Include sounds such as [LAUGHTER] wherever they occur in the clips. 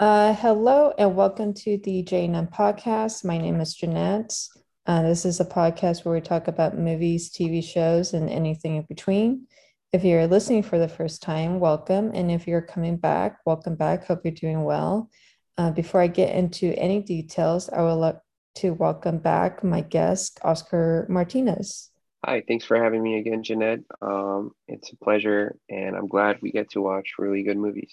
Uh, hello and welcome to the J&M podcast. My name is Jeanette. Uh, this is a podcast where we talk about movies, TV shows, and anything in between. If you're listening for the first time, welcome. And if you're coming back, welcome back. Hope you're doing well. Uh, before I get into any details, I would like to welcome back my guest, Oscar Martinez. Hi, thanks for having me again, Jeanette. Um, it's a pleasure, and I'm glad we get to watch really good movies.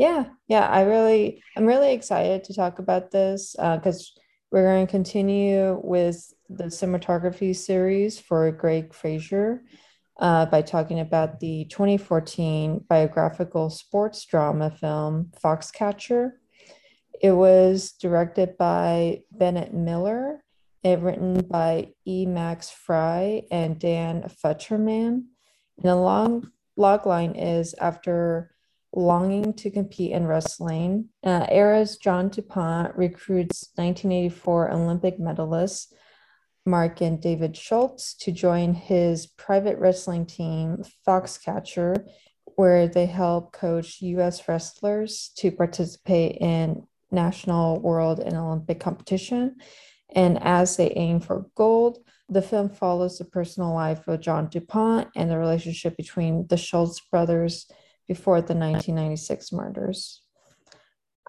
Yeah, yeah, I really, I'm really excited to talk about this because uh, we're going to continue with the cinematography series for Greig Fraser uh, by talking about the 2014 biographical sports drama film Foxcatcher. It was directed by Bennett Miller and written by E. Max Frye and Dan Futterman. And the long logline is after longing to compete in wrestling. Uh, Era's John DuPont recruits 1984 Olympic medalists Mark and David Schultz to join his private wrestling team, Foxcatcher, where they help coach U.S. wrestlers to participate in national, world, and Olympic competition. And as they aim for gold, the film follows the personal life of John DuPont and the relationship between the Schultz brothers before the 1996 murders.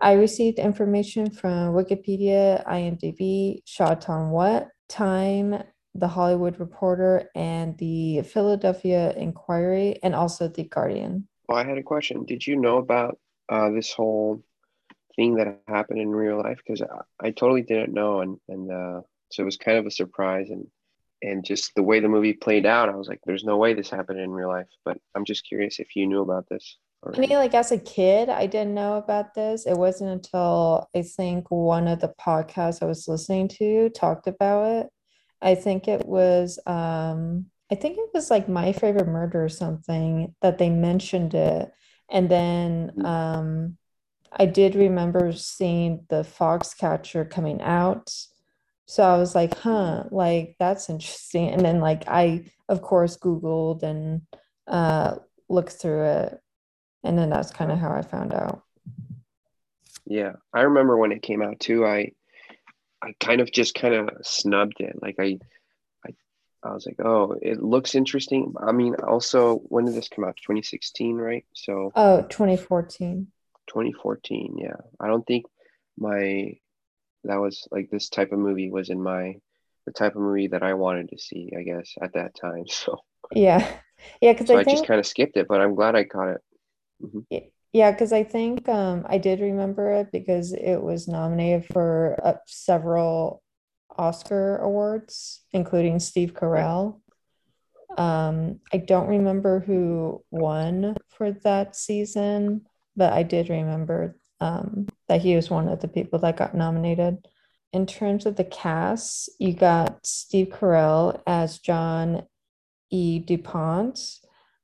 I received information from Wikipedia, IMDb, Shaw Tom What, Time, The Hollywood Reporter, and the Philadelphia Inquirer, and also The Guardian. Well, I had a question. Did you know about uh, this whole thing that happened in real life? Because I, I, totally didn't know, and and uh, so it was kind of a surprise. And and just the way the movie played out, I was like, "There's no way this happened in real life." But I'm just curious if you knew about this. I mean, like as a kid, I didn't know about this. It wasn't until I think one of the podcasts I was listening to talked about it. I think it was um I think it was like my favorite murder or something that they mentioned it. And then mm. um I did remember seeing the Foxcatcher coming out so I was like, huh, like that's interesting. And then like I of course Googled and uh looked through it. And then that's kind of how I found out. Yeah. I remember when it came out too, I I kind of just kind of snubbed it. Like I I I was like, oh, it looks interesting. I mean, also when did this come out? 2016, right? So Oh, 2014. 2014, yeah. I don't think my that was like this type of movie was in my the type of movie that I wanted to see, I guess, at that time. [LAUGHS] So yeah, yeah, because so I, I just kind of skipped it, but I'm glad I caught it. Mm-hmm. Yeah, because I think um, I did remember it because it was nominated for uh, several Oscar awards, including Steve Carell. Um, I don't remember who won for that season, but I did remember um, that he was one of the people that got nominated. In terms of the cast, you got Steve Carell as John E. DuPont.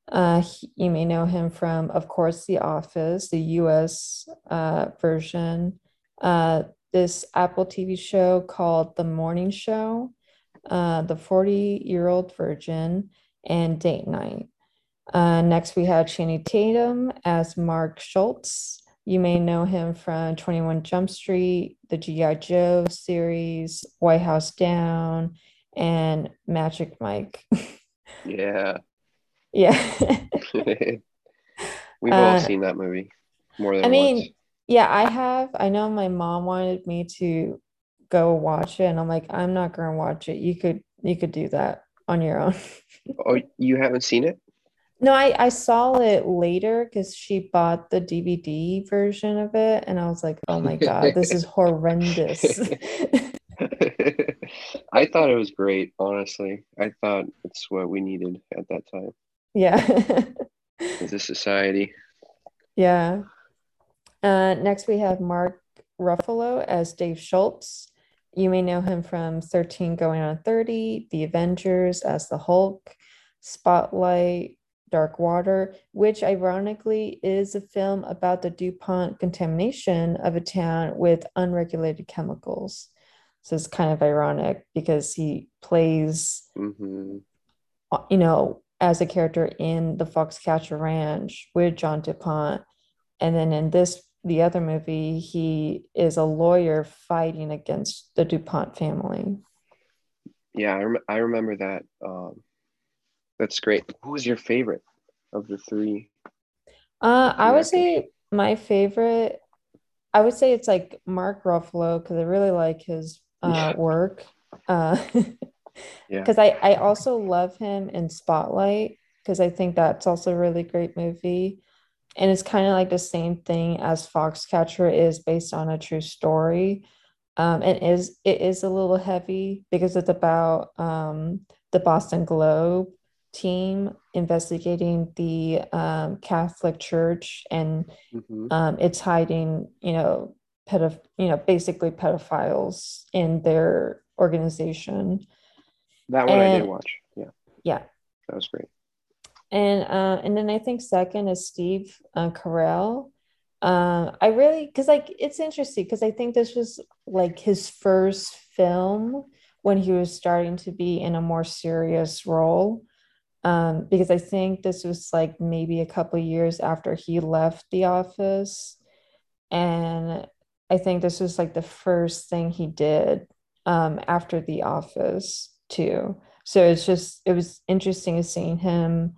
Uh, he, you may know him from, of course, The Office, the US uh, version, uh, this Apple TV show called The Morning Show, uh, The 40 Year Old Virgin, and Date Night. Uh, next, we have Channing Tatum as Mark Schultz. You may know him from 21 Jump Street, the G.I. Joe series, White House Down, and Magic Mike. [LAUGHS] yeah. Yeah. [LAUGHS] We've all uh, seen that movie more than I mean, once. yeah, I have. I know my mom wanted me to go watch it, and I'm like, I'm not gonna watch it. You could you could do that on your own. [LAUGHS] oh, you haven't seen it? No, I, I saw it later because she bought the DVD version of it, and I was like, oh my God, this is horrendous. [LAUGHS] I thought it was great, honestly. I thought it's what we needed at that time. Yeah. [LAUGHS] As a society. Yeah. Uh, next, we have Mark Ruffalo as Dave Schultz. You may know him from 13 Going on 30, The Avengers as the Hulk, Spotlight, Dark Water, which ironically is a film about the DuPont contamination of a town with unregulated chemicals. So it's kind of ironic because he plays, mm-hmm. You know, as a character in the Foxcatcher Ranch with John DuPont. And then in this the other movie, he is a lawyer fighting against the DuPont family. Yeah, I, rem- I remember that. Um, that's great. Who was your favorite of the three? Uh, I would say my favorite, I would say it's like Mark Ruffalo because I really like his uh, Yeah, work. Uh, [LAUGHS] yeah. because I, I also love him in Spotlight because I think that's also a really great movie. And it's kind of like the same thing as Foxcatcher is based on a true story. Um, and is it is a little heavy because it's about um, the Boston Globe team investigating the um, Catholic Church and hmm um, it's hiding, you know, pedoph you know, basically pedophiles in their organization. That one I did watch. Yeah, yeah, that was great. and uh, and then I think second is Steve uh, Carell. Uh, I really because like it's interesting because I think this was like his first film when he was starting to be in a more serious role. Um, because I think this was like maybe a couple years after he left the office, and I think this was like the first thing he did um, after the office too. So it's just it was interesting seeing him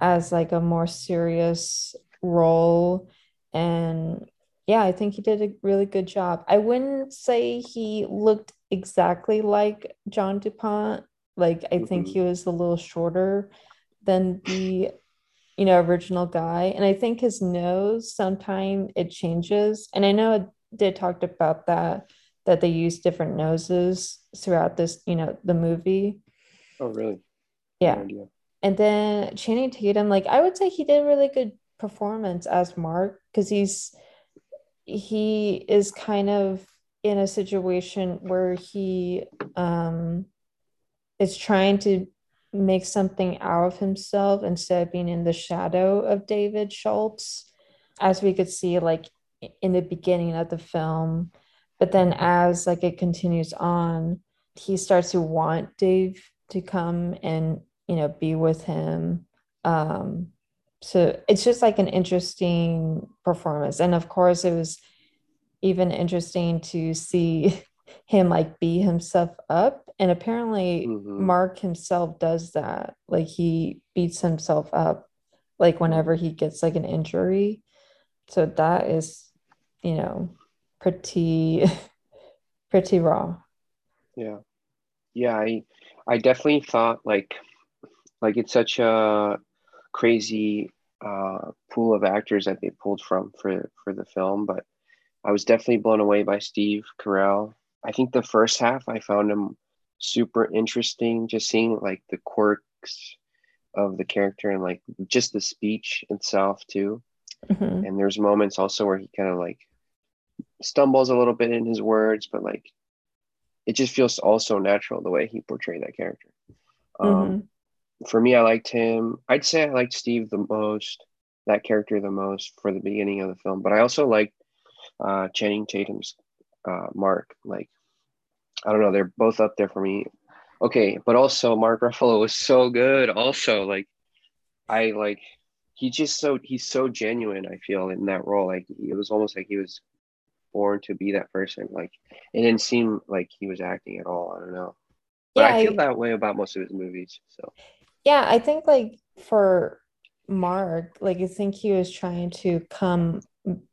as like a more serious role. And yeah, I think he did a really good job. I wouldn't say he looked exactly like John DuPont. Like I think hmm he was a little shorter than the, you know, original guy. And I think his nose sometimes it changes. And I know it did talked about that, that they use different noses throughout this, you know, the movie. Oh, really? Yeah. idea. And then Channing Tatum, like I would say he did a really good performance as Mark because he's he is kind of in a situation where he um is trying to make something out of himself instead of being in the shadow of David Schultz, as we could see like in the beginning of the film. But then as like it continues on, he starts to want Dave to come and you know be with him. Um, so it's just like an interesting performance. And of course it was even interesting to see [LAUGHS] him like be himself up. And apparently, hmm Mark himself does that. Like he beats himself up, like whenever he gets like an injury. So that is, you know, pretty, [LAUGHS] pretty raw. Yeah, yeah. I I definitely thought like like it's such a crazy uh, pool of actors that they pulled from for for the film, but I was definitely blown away by Steve Carell. I think the first half I found him super interesting, just seeing like the quirks of the character and like just the speech itself too. Mhm, And there's moments also where he kind of like stumbles a little bit in his words, but like it just feels also natural the way he portrayed that character. Um, mhm, for me, I liked him. I'd say I liked Steve the most, that character the most for the beginning of the film, but I also liked uh, Channing Tatum's uh, Mark. Like, I don't know, they're both up there for me. Okay, but also Mark Ruffalo was so good. Also, like, I like he just so he's so genuine. I feel in that role, like it was almost like he was born to be that person. Like, it didn't seem like he was acting at all. I don't know, but Yeah, I feel I that way about most of his movies. So, yeah, I think like for Mark, like I think he was trying to come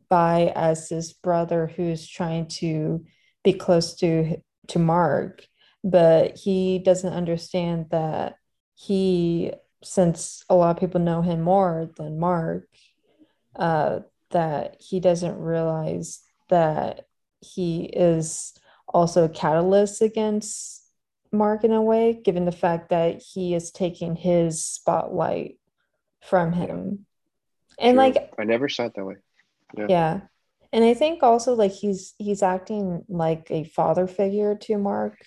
by as this brother who's trying to be close to to Mark, but he doesn't understand that he, since a lot of people know him more than Mark, uh, that he doesn't realize that he is also a catalyst against Mark in a way, given the fact that he is taking his spotlight from him. And true. like, I never saw it that way. Yeah. yeah. And I think also like he's he's acting like a father figure to Mark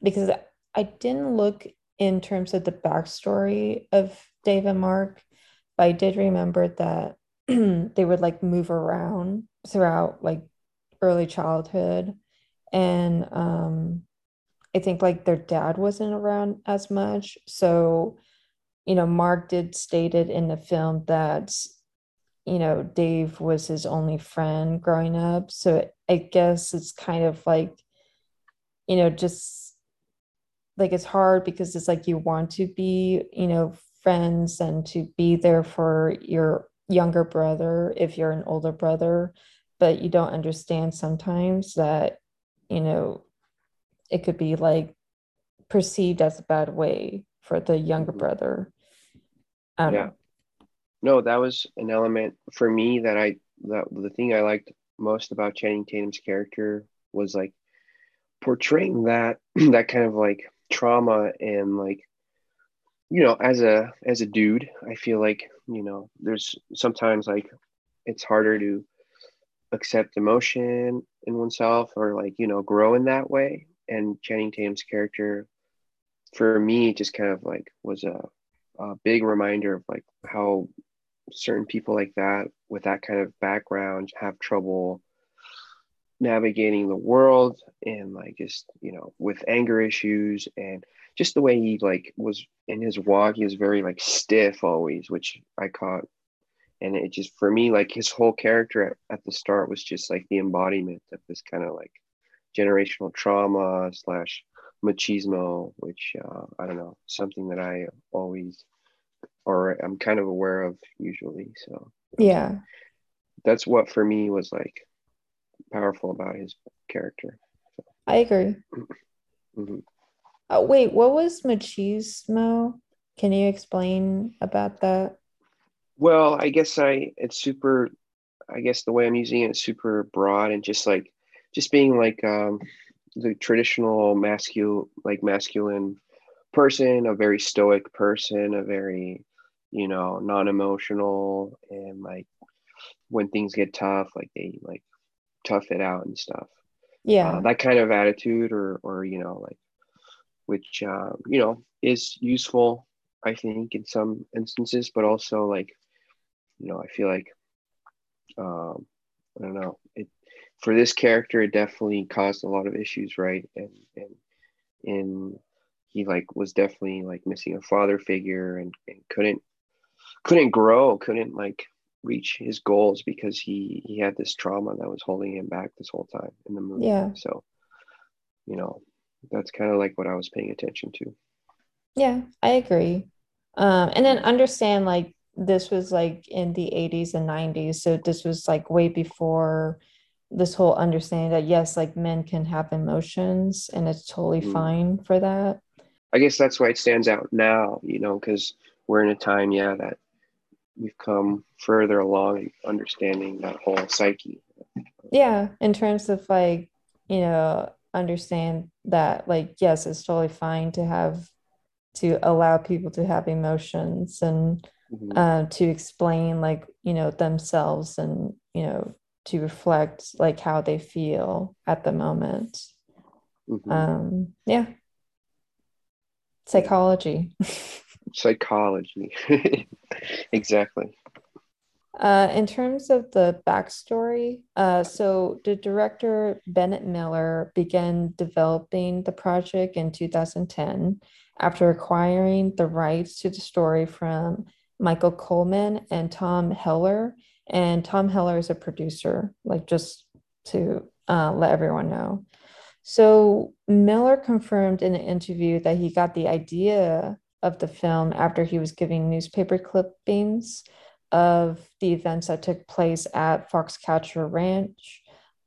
because I didn't look in terms of the backstory of Dave and Mark, but I did remember that [CLEARS THROAT] they would like move around throughout like early childhood. And um, I think like their dad wasn't around as much. So, you know, Mark did stated in the film that you know, Dave was his only friend growing up. So I guess it's kind of like, you know, just like it's hard because it's like you want to be, you know, friends and to be there for your younger brother if you're an older brother, but you don't understand sometimes that, you know, it could be like perceived as a bad way for the younger mm-hmm. brother. Um, yeah. No, that was an element for me that I that the thing I liked most about Channing Tatum's character was like portraying that [CLEARS THROAT] that kind of like trauma and like you know as a as a dude i feel like you know there's sometimes like it's harder to accept emotion in oneself or like you know grow in that way. And channing tatum's character for me just kind of like was a, a big reminder of like how certain people like that with that kind of background have trouble navigating the world and like just you know with anger issues and just the way he like was in his walk he was very like stiff always which i caught. And it just for me like his whole character at, at the start was just like the embodiment of this kind of like generational trauma slash machismo which uh, i don't know something that i always or i'm kind of aware of usually so yeah that's what for me was like powerful about his character. So. I agree. [CLEARS THROAT] Mm-hmm. Uh, wait, what was machismo? Can you explain about that? Well, I guess I it's super. I guess the way I'm using it is super broad and just like just being like um, the traditional masculine, like masculine person, a very stoic person, a very you know non-emotional and like when things get tough, like they like tough it out and stuff. Yeah. Uh, that kind of attitude or, or, you know, like, which, uh, you know, is useful, I think, in some instances, but also like, you know, I feel like, um, I don't know, it, for this character, it definitely caused a lot of issues, right? And, and, and he like was definitely like missing a father figure and, and couldn't, couldn't grow, couldn't like reach his goals because he he had this trauma that was holding him back this whole time in the movie. Yeah. So, you know, that's kind of like what I was paying attention to. Yeah, I agree. Um, and then understand like this was like in the 80s and 90s. So this was like way before this whole understanding that yes, like men can have emotions and it's totally mm. fine for that. I guess that's why it stands out now, you know, because we're in a time, yeah, that we've come further along in understanding that whole psyche. Yeah, in terms of like, you know, understand that like yes, it's totally fine to have to allow people to have emotions and mm-hmm. uh, to explain like you know themselves and you know to reflect like how they feel at the moment. Mm-hmm. Um, yeah, psychology. [LAUGHS] psychology. [LAUGHS] exactly. Uh, in terms of the backstory, uh, so the director Bennett Miller began developing the project in 2010 after acquiring the rights to the story from Michael Coleman and Tom Heller. And Tom Heller is a producer, like just to uh, let everyone know. So Miller confirmed in an interview that he got the idea of the film after he was giving newspaper clippings of the events that took place at Foxcatcher Ranch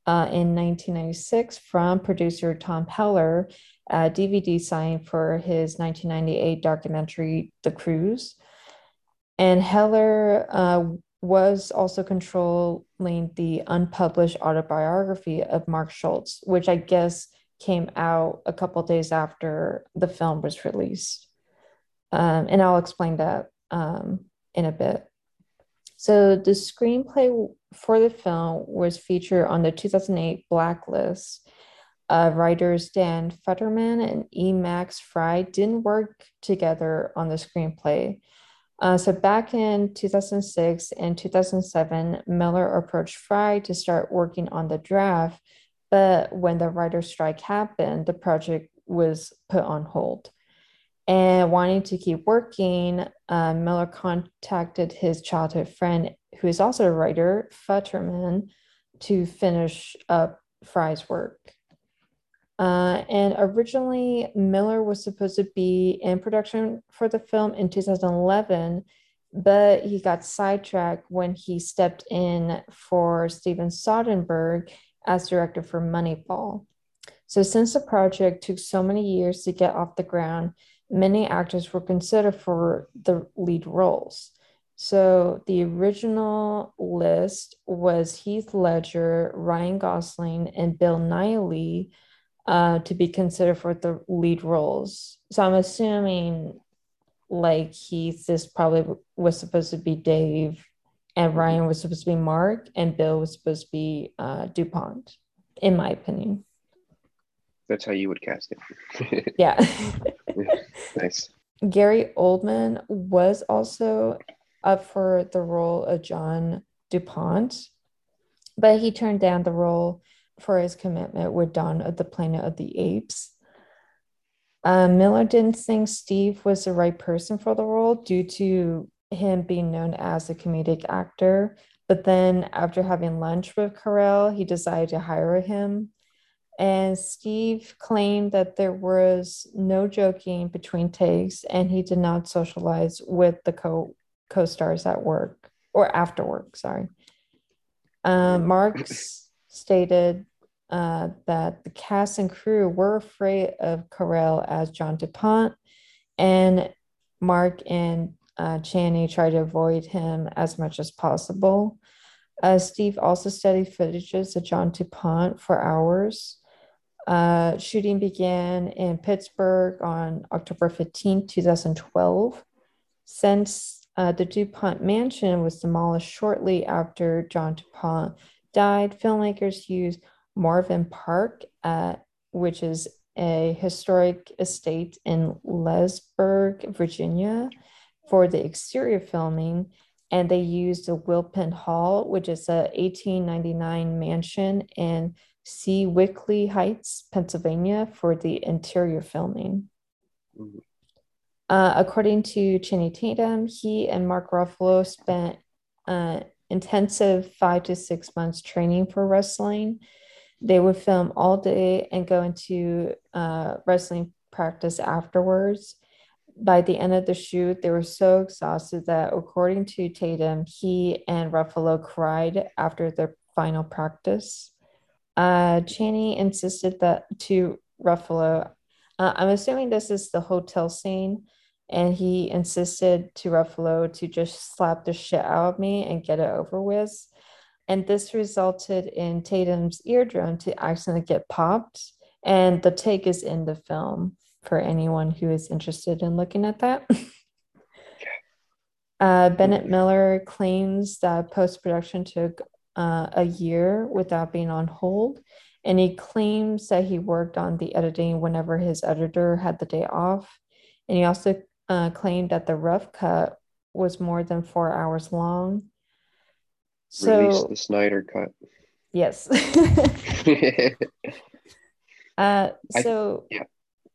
uh, in 1996 from producer Tom Heller, a DVD signing for his 1998 documentary, The Cruise. And Heller uh, was also controlling the unpublished autobiography of Mark Schultz, which I guess came out a couple days after the film was released. Um, and I'll explain that um, in a bit. So the screenplay for the film was featured on the 2008 Blacklist. Uh, writers Dan Futterman and E. Max Frye didn't work together on the screenplay. Uh, so back in 2006 and 2007, Miller approached Frye to start working on the draft, but when the writer's strike happened, the project was put on hold. And wanting to keep working, uh, Miller contacted his childhood friend, who is also a writer, Futterman, to finish up Frye's work. Uh, and originally, Miller was supposed to be in production for the film in 2011, but he got sidetracked when he stepped in for Steven Soderbergh as director for Moneyball. So, since the project took so many years to get off the ground, many actors were considered for the lead roles. So, the original list was Heath Ledger, Ryan Gosling, and Bill Nighy uh, to be considered for the lead roles. So, I'm assuming like Heath this probably was supposed to be Dave, and mm-hmm. Ryan was supposed to be Mark, and Bill was supposed to be uh, DuPont, in my opinion. That's how you would cast it. yeah. [LAUGHS] [LAUGHS] nice. Gary Oldman was also up for the role of John DuPont, but he turned down the role for his commitment with Dawn of the Planet of the Apes. Uh, Miller didn't think Steve was the right person for the role due to him being known as a comedic actor. But then, after having lunch with Carell, he decided to hire him. And Steve claimed that there was no joking between takes and he did not socialize with the co co stars at work or after work. Sorry. Um, Marks [CLEARS THROAT] stated uh, that the cast and crew were afraid of Carell as John DuPont, and Mark and uh, Channing tried to avoid him as much as possible. Uh, Steve also studied footages of John DuPont for hours. Uh, shooting began in Pittsburgh on October 15, 2012. Since uh, the DuPont mansion was demolished shortly after John DuPont died, filmmakers used Morven Park, uh, which is a historic estate in Leesburg, Virginia, for the exterior filming. And they used the Wilpen Hall, which is a 1899 mansion in Sewickley Heights, Pennsylvania, for the interior filming. Mm-hmm. Uh, according to Channing Tatum, he and Mark Ruffalo spent uh, intensive five to six months training for wrestling they would film all day and go into uh, wrestling practice afterwards. By the end of the shoot, they were so exhausted that, according to Tatum, he and Ruffalo cried after their final practice. Uh, Channing insisted that to Ruffalo, uh, I'm assuming this is the hotel scene, and he insisted to Ruffalo to just slap the shit out of me and get it over with and this resulted in Tatum's eardrum to accidentally get popped. And the take is in the film for anyone who is interested in looking at that. [LAUGHS] uh, Bennett Miller claims that post production took uh, a year without being on hold. And he claims that he worked on the editing whenever his editor had the day off. And he also uh, claimed that the rough cut was more than four hours long so, Release the Snyder cut. Yes. [LAUGHS] [LAUGHS] uh, so, I, yeah.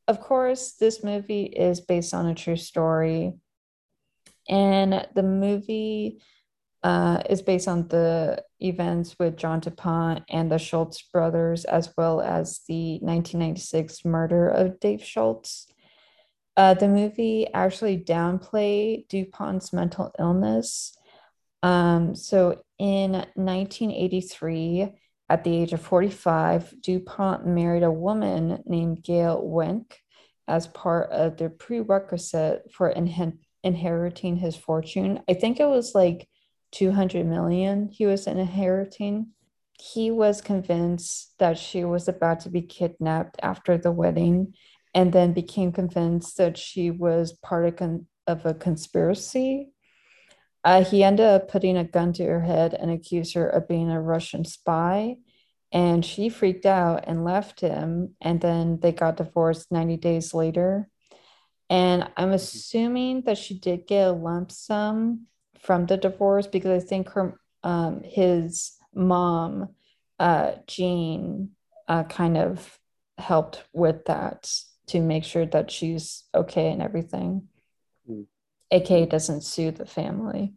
of course, this movie is based on a true story. And the movie uh, is based on the events with John DuPont and the Schultz brothers, as well as the 1996 murder of Dave Schultz. Uh, the movie actually downplayed DuPont's mental illness. Um, so in 1983, at the age of 45, DuPont married a woman named Gail Wenck as part of the prerequisite for in- inheriting his fortune. I think it was like 200 million he was inheriting. He was convinced that she was about to be kidnapped after the wedding and then became convinced that she was part of, con- of a conspiracy uh, he ended up putting a gun to her head and accused her of being a Russian spy. And she freaked out and left him. And then they got divorced 90 days later. And I'm assuming that she did get a lump sum from the divorce because I think her um, his mom, uh, Jean, uh, kind of helped with that. to make sure that she's okay and everything. Mm. AK doesn't sue the family.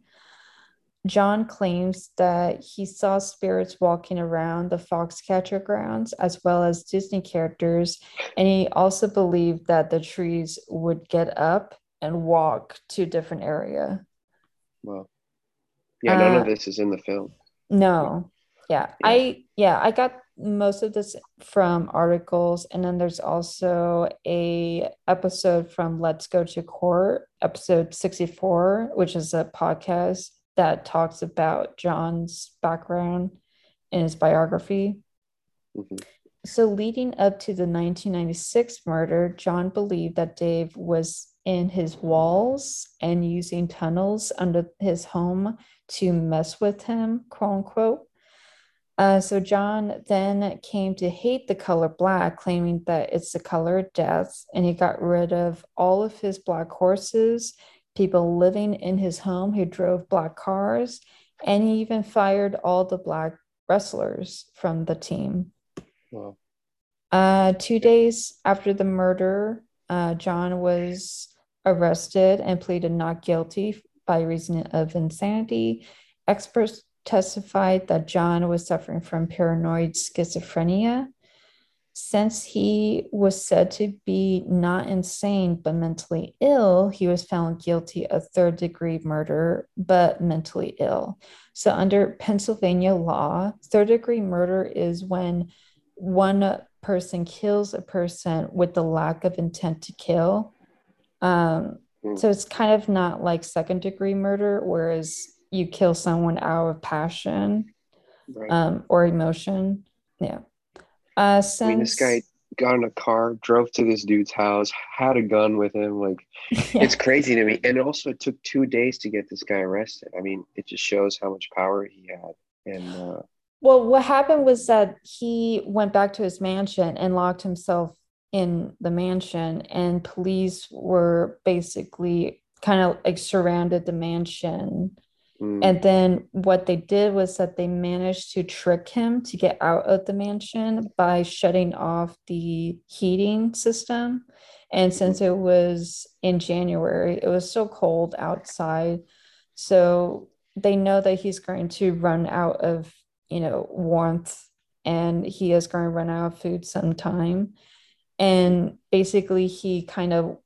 John claims that he saw spirits walking around the Foxcatcher grounds as well as Disney characters, and he also believed that the trees would get up and walk to a different area. Well, yeah, none Uh, of this is in the film. No. Yeah. Yeah. I yeah, I got most of this from articles and then there's also a episode from Let's Go to Court, episode 64, which is a podcast that talks about John's background and his biography. Mhm. So, leading up to the 1996 murder, John believed that Dave was in his walls and using tunnels under his home to mess with him, quote unquote. Uh, so, John then came to hate the color black, claiming that it's the color of death, and he got rid of all of his black horses, people living in his home who drove black cars, and he even fired all the black wrestlers from the team. Well, Uh, two days after the murder, uh, John was arrested and pleaded not guilty by reason of insanity. Experts testified that John was suffering from paranoid schizophrenia. Since he was said to be not insane but mentally ill, he was found guilty of third degree murder but mentally ill. So, under Pennsylvania law, third degree murder is when one person kills a person with the lack of intent to kill. Um, Hmm. so it's kind of not like second degree murder, whereas you kill someone out of passion right. um, or emotion. Yeah. Uh, I mean, this guy got in a car, drove to this dude's house, had a gun with him. Like, [LAUGHS] Yeah. it's crazy to me. And also, it took two days to get this guy arrested. I mean, it just shows how much power he had. And uh, Well, what happened was that he went back to his mansion and locked himself in the mansion, and police were basically kind of like surrounded the mansion. mm, And then what they did was that they managed to trick him to get out of the mansion by shutting off the heating system. And since it was in January, it was so cold outside. So they know that he's going to run out of, you know, warmth and he is going to run out of food sometime. And basically, he kind of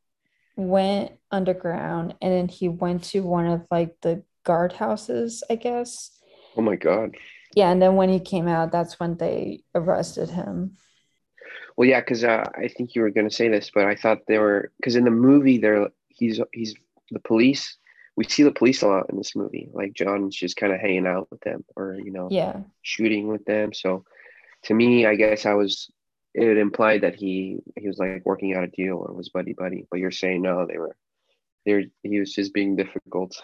went underground and then he went to one of like the guard houses, I guess. oh my God. Yeah, and then when he came out, that's when they arrested him. Well, yeah, because uh, I think you were going to say this, but I thought they were because in the movie, they're he's he's the police. We see the police a lot in this movie. Like John's just kind of hanging out with them, or you know, Yeah. shooting with them. So, to me, I guess I was it implied that he he was like working out a deal or was buddy buddy. But you're saying no, they were they're he was just being difficult.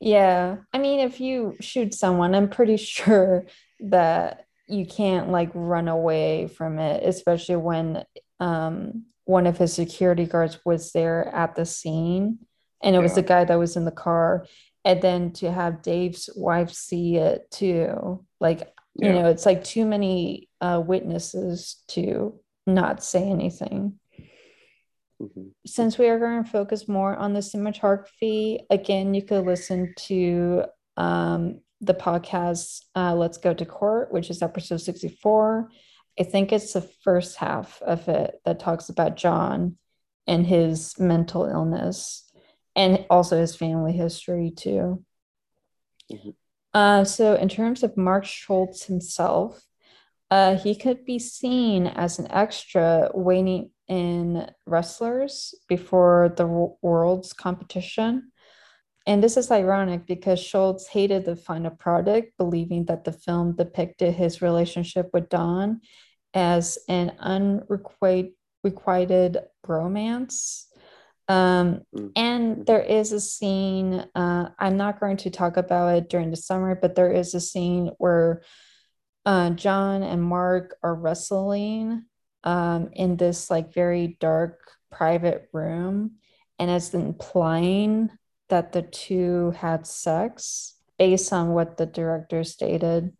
Yeah. I mean, if you shoot someone, I'm pretty [LAUGHS] sure that you can't like run away from it, especially when um one of his security guards was there at the scene and it was the guy that was in the car. And then to have Dave's wife see it too, like you know, it's like too many uh witnesses to not say anything. Mhm. since we are going to focus more on the cinematography, again, you could listen to um, the podcast uh, Let's Go to Court, which is episode 64. I think it's the first half of it that talks about John and his mental illness and also his family history, too. Mhm. Uh, so, in terms of Mark Schultz himself, uh, he could be seen as an extra waiting in wrestlers before the world's competition. And this is ironic because Schultz hated the final product, believing that the film depicted his relationship with Dawn as an unrequited requited bromance. Um, Mm. and there is a scene, uh, I'm not going to talk about it during the summer, but there is a scene where uh, John and Mark are wrestling um, in this like very dark private room, and it's implying that the two had sex based on what the director stated.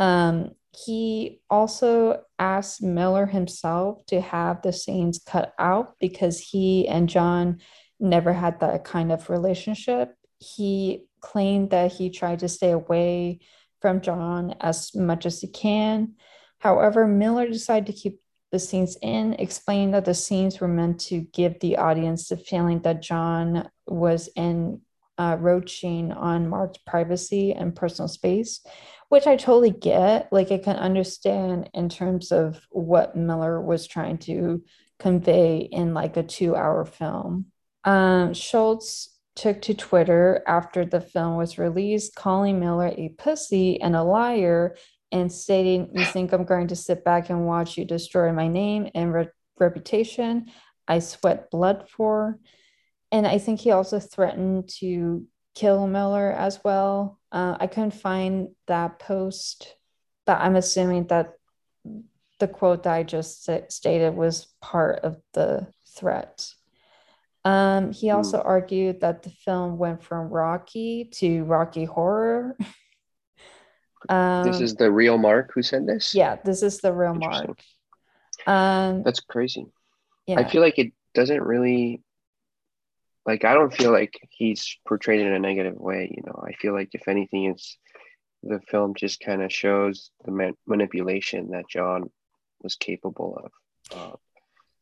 Um, he also asked Miller himself to have the scenes cut out because he and John never had that kind of relationship. He claimed that he tried to stay away from John as much as he can. However, Miller decided to keep the scenes in, explaining that the scenes were meant to give the audience the feeling that John was in uh, roaching on Mark's privacy and personal space, which I totally get. Like, I can understand in terms of what Miller was trying to convey in like a two hour film. Um, Schultz took to Twitter after the film was released, calling Miller a pussy and a liar and stating, You think I'm going to sit back and watch you destroy my name and re- reputation? I sweat blood for. And I think he also threatened to kill Miller as well. Uh, I couldn't find that post, but I'm assuming that the quote that I just stated was part of the threat. Um, he also mm. argued that the film went from Rocky to Rocky Horror. [LAUGHS] Um, this is the real Mark who said this. Yeah, this is the real Mark. Um, That's crazy. Yeah. I feel like it doesn't really. Like I don't feel like he's portrayed in a negative way. You know, I feel like if anything, it's the film just kind of shows the man- manipulation that John was capable of. Uh,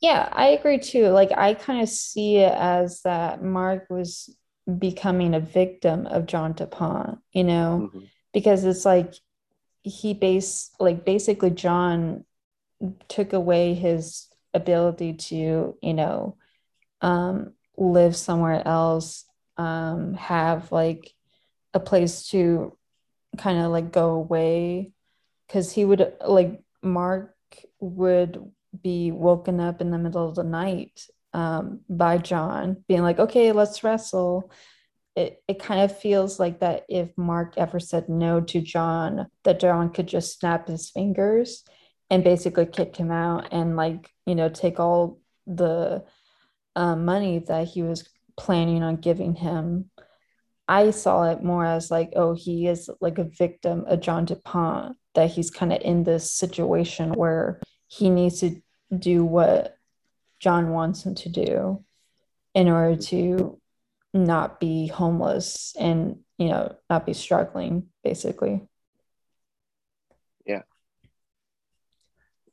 yeah, I agree too. Like I kind of see it as that Mark was becoming a victim of John DuPont, you know, mm-hmm because it's like he base like basically John took away his ability to, you know, um, live somewhere else, um, have like a place to kind of like go away. Cause he would like Mark would be woken up in the middle of the night um, by John, being like, okay, let's wrestle it, it kind of feels like that if Mark ever said no to John, that John could just snap his fingers and basically kick him out and like, you know, take all the uh, money that he was planning on giving him. I saw it more as like, oh, he is like a victim of John DuPont, that he's kind of in this situation where he needs to do what John wants him to do in order to not be homeless and you know not be struggling basically yeah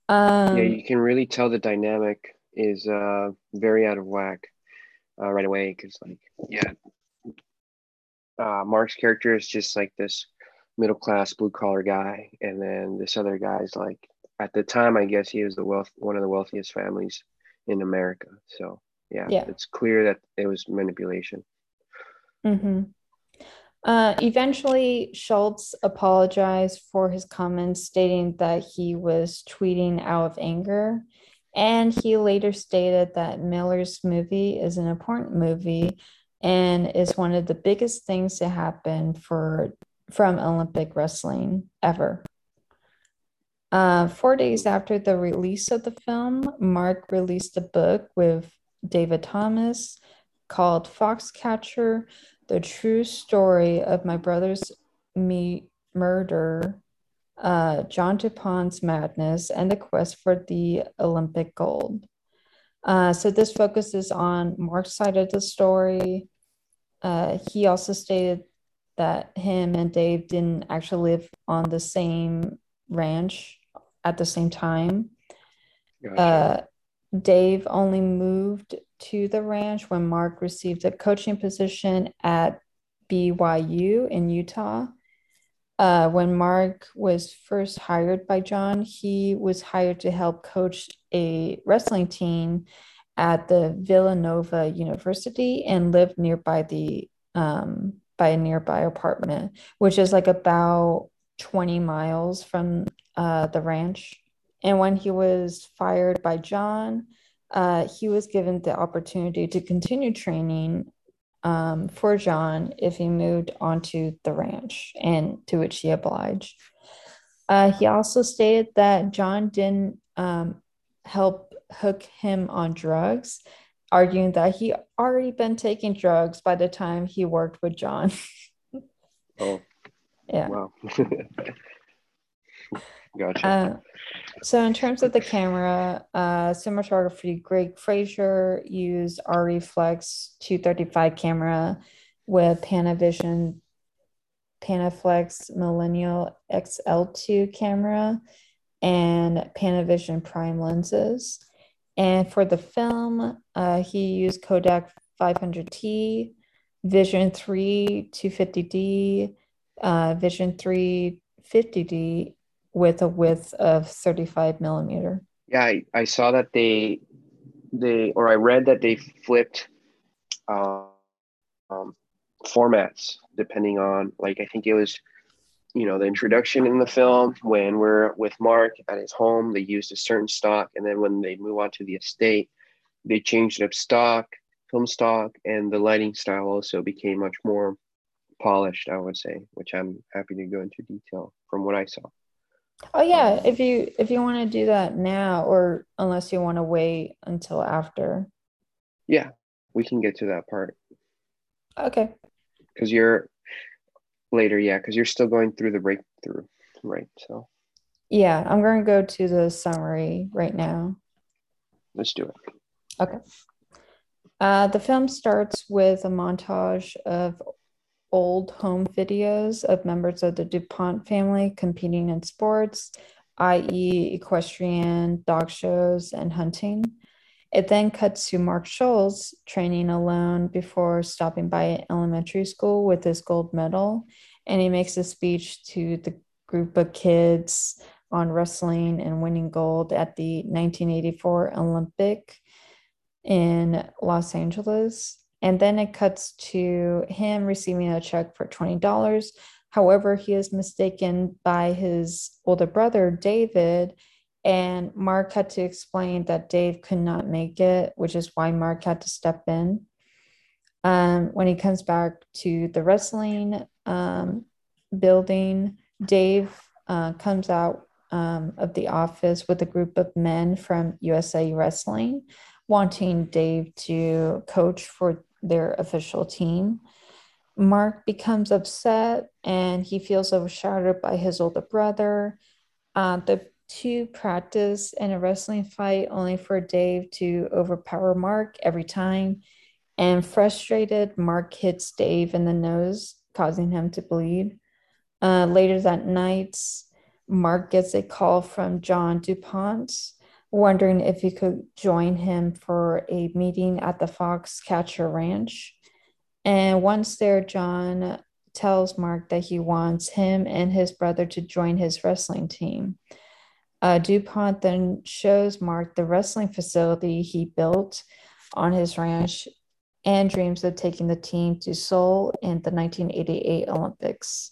um yeah you can really tell the dynamic is uh very out of whack uh, right away because like yeah uh mark's character is just like this middle class blue collar guy and then this other guy's like at the time i guess he was the wealth one of the wealthiest families in america so yeah, yeah. it's clear that it was manipulation. Mm-hmm. Uh, eventually, Schultz apologized for his comments, stating that he was tweeting out of anger. And he later stated that Miller's movie is an important movie and is one of the biggest things to happen for from Olympic wrestling ever. Uh, four days after the release of the film, Mark released a book with David Thomas called Foxcatcher The True Story of My Brother's Me- Murder, uh, John DuPont's Madness, and the Quest for the Olympic Gold. Uh, so this focuses on Mark's side of the story. Uh, he also stated that him and Dave didn't actually live on the same ranch at the same time. Gotcha. Uh, Dave only moved to the ranch when Mark received a coaching position at BYU in Utah. Uh, when Mark was first hired by John, he was hired to help coach a wrestling team at the Villanova University and lived nearby the um, by a nearby apartment, which is like about 20 miles from uh, the ranch. And when he was fired by John, uh, he was given the opportunity to continue training um, for John if he moved onto the ranch, and to which he obliged. Uh, he also stated that John didn't um, help hook him on drugs, arguing that he already been taking drugs by the time he worked with John. oh, [LAUGHS] yeah. Wow. [LAUGHS] Gotcha. Uh, so in terms of the camera, uh, cinematography, Greig Fraser used Arriflex 235 camera with Panavision Panaflex Millennium XL2 camera and Panavision prime lenses. And for the film, uh, he used Kodak 500T, Vision 3 250D, uh, Vision 3 50D with a width of 35 millimeter. Yeah, I, I saw that they they or I read that they flipped uh, um, formats depending on like I think it was you know the introduction in the film when we're with Mark at his home they used a certain stock and then when they move on to the estate they changed up stock film stock and the lighting style also became much more polished I would say which I'm happy to go into detail from what I saw. Oh yeah, if you if you want to do that now or unless you want to wait until after. Yeah, we can get to that part. Okay. Cuz you're later, yeah, cuz you're still going through the breakthrough, right? So Yeah, I'm going to go to the summary right now. Let's do it. Okay. Uh, the film starts with a montage of old home videos of members of the DuPont family competing in sports, i.e., equestrian, dog shows, and hunting. It then cuts to Mark Schultz training alone before stopping by elementary school with his gold medal. And he makes a speech to the group of kids on wrestling and winning gold at the 1984 Olympic in Los Angeles. And then it cuts to him receiving a check for $20. However, he is mistaken by his older brother, David. And Mark had to explain that Dave could not make it, which is why Mark had to step in. Um, when he comes back to the wrestling um, building, Dave uh, comes out um, of the office with a group of men from USA Wrestling, wanting Dave to coach for their official team. Mark becomes upset and he feels overshadowed by his older brother. Uh, the two practice in a wrestling fight only for Dave to overpower Mark every time. And frustrated, Mark hits Dave in the nose, causing him to bleed. Uh, later that night, Mark gets a call from John DuPont wondering if he could join him for a meeting at the Foxcatcher Ranch. And once there, John tells Mark that he wants him and his brother to join his wrestling team. Uh, DuPont then shows Mark the wrestling facility he built on his ranch and dreams of taking the team to Seoul in the 1988 Olympics.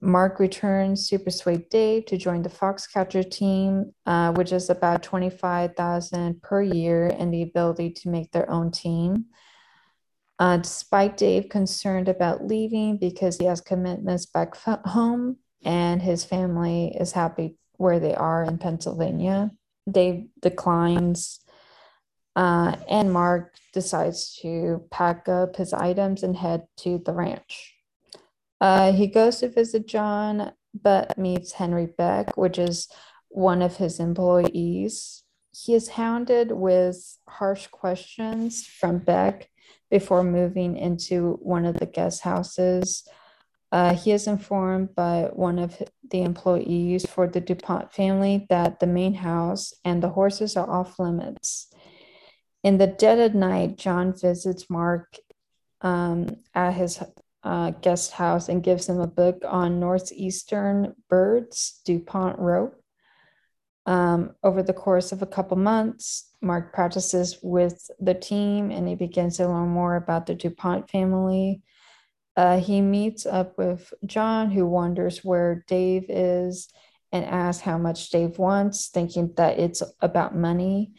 Mark returns to persuade Dave to join the Foxcatcher team, uh, which is about 25000 per year and the ability to make their own team. Uh, despite Dave concerned about leaving because he has commitments back f- home and his family is happy where they are in Pennsylvania, Dave declines. Uh, and Mark decides to pack up his items and head to the ranch. Uh, he goes to visit John, but meets Henry Beck, which is one of his employees. He is hounded with harsh questions from Beck before moving into one of the guest houses. Uh, he is informed by one of the employees for the DuPont family that the main house and the horses are off limits. In the dead of night, John visits Mark um, at his uh, guest house and gives him a book on northeastern birds, DuPont wrote. Um, over the course of a couple months, Mark practices with the team and he begins to learn more about the DuPont family. Uh, he meets up with John, who wonders where Dave is and asks how much Dave wants, thinking that it's about money.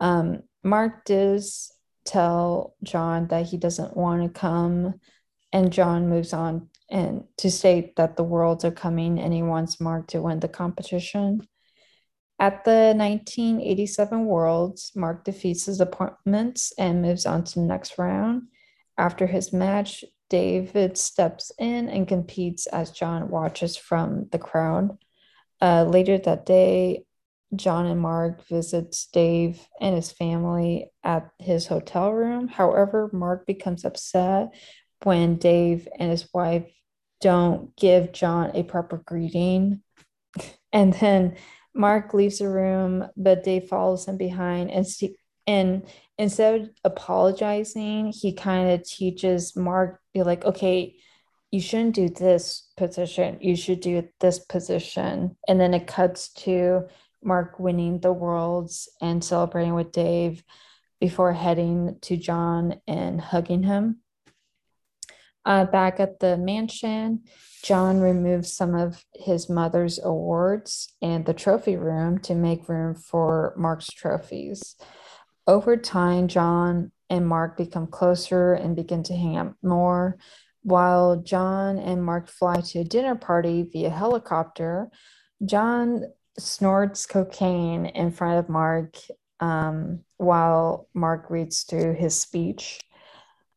Um, Mark does tell John that he doesn't want to come and John moves on and to state that the worlds are coming and he wants Mark to win the competition. At the 1987 Worlds, Mark defeats his opponents and moves on to the next round. After his match, David steps in and competes as John watches from the crowd. Uh, later that day, John and Mark visits Dave and his family at his hotel room. However, Mark becomes upset when Dave and his wife don't give John a proper greeting. And then Mark leaves the room, but Dave follows him behind and see, and instead of apologizing, he kind of teaches Mark be like, okay, you shouldn't do this position. You should do this position. And then it cuts to Mark winning the worlds and celebrating with Dave before heading to John and hugging him. Uh, back at the mansion, John removes some of his mother's awards and the trophy room to make room for Mark's trophies. Over time, John and Mark become closer and begin to hang out more. While John and Mark fly to a dinner party via helicopter, John snorts cocaine in front of Mark um, while Mark reads through his speech.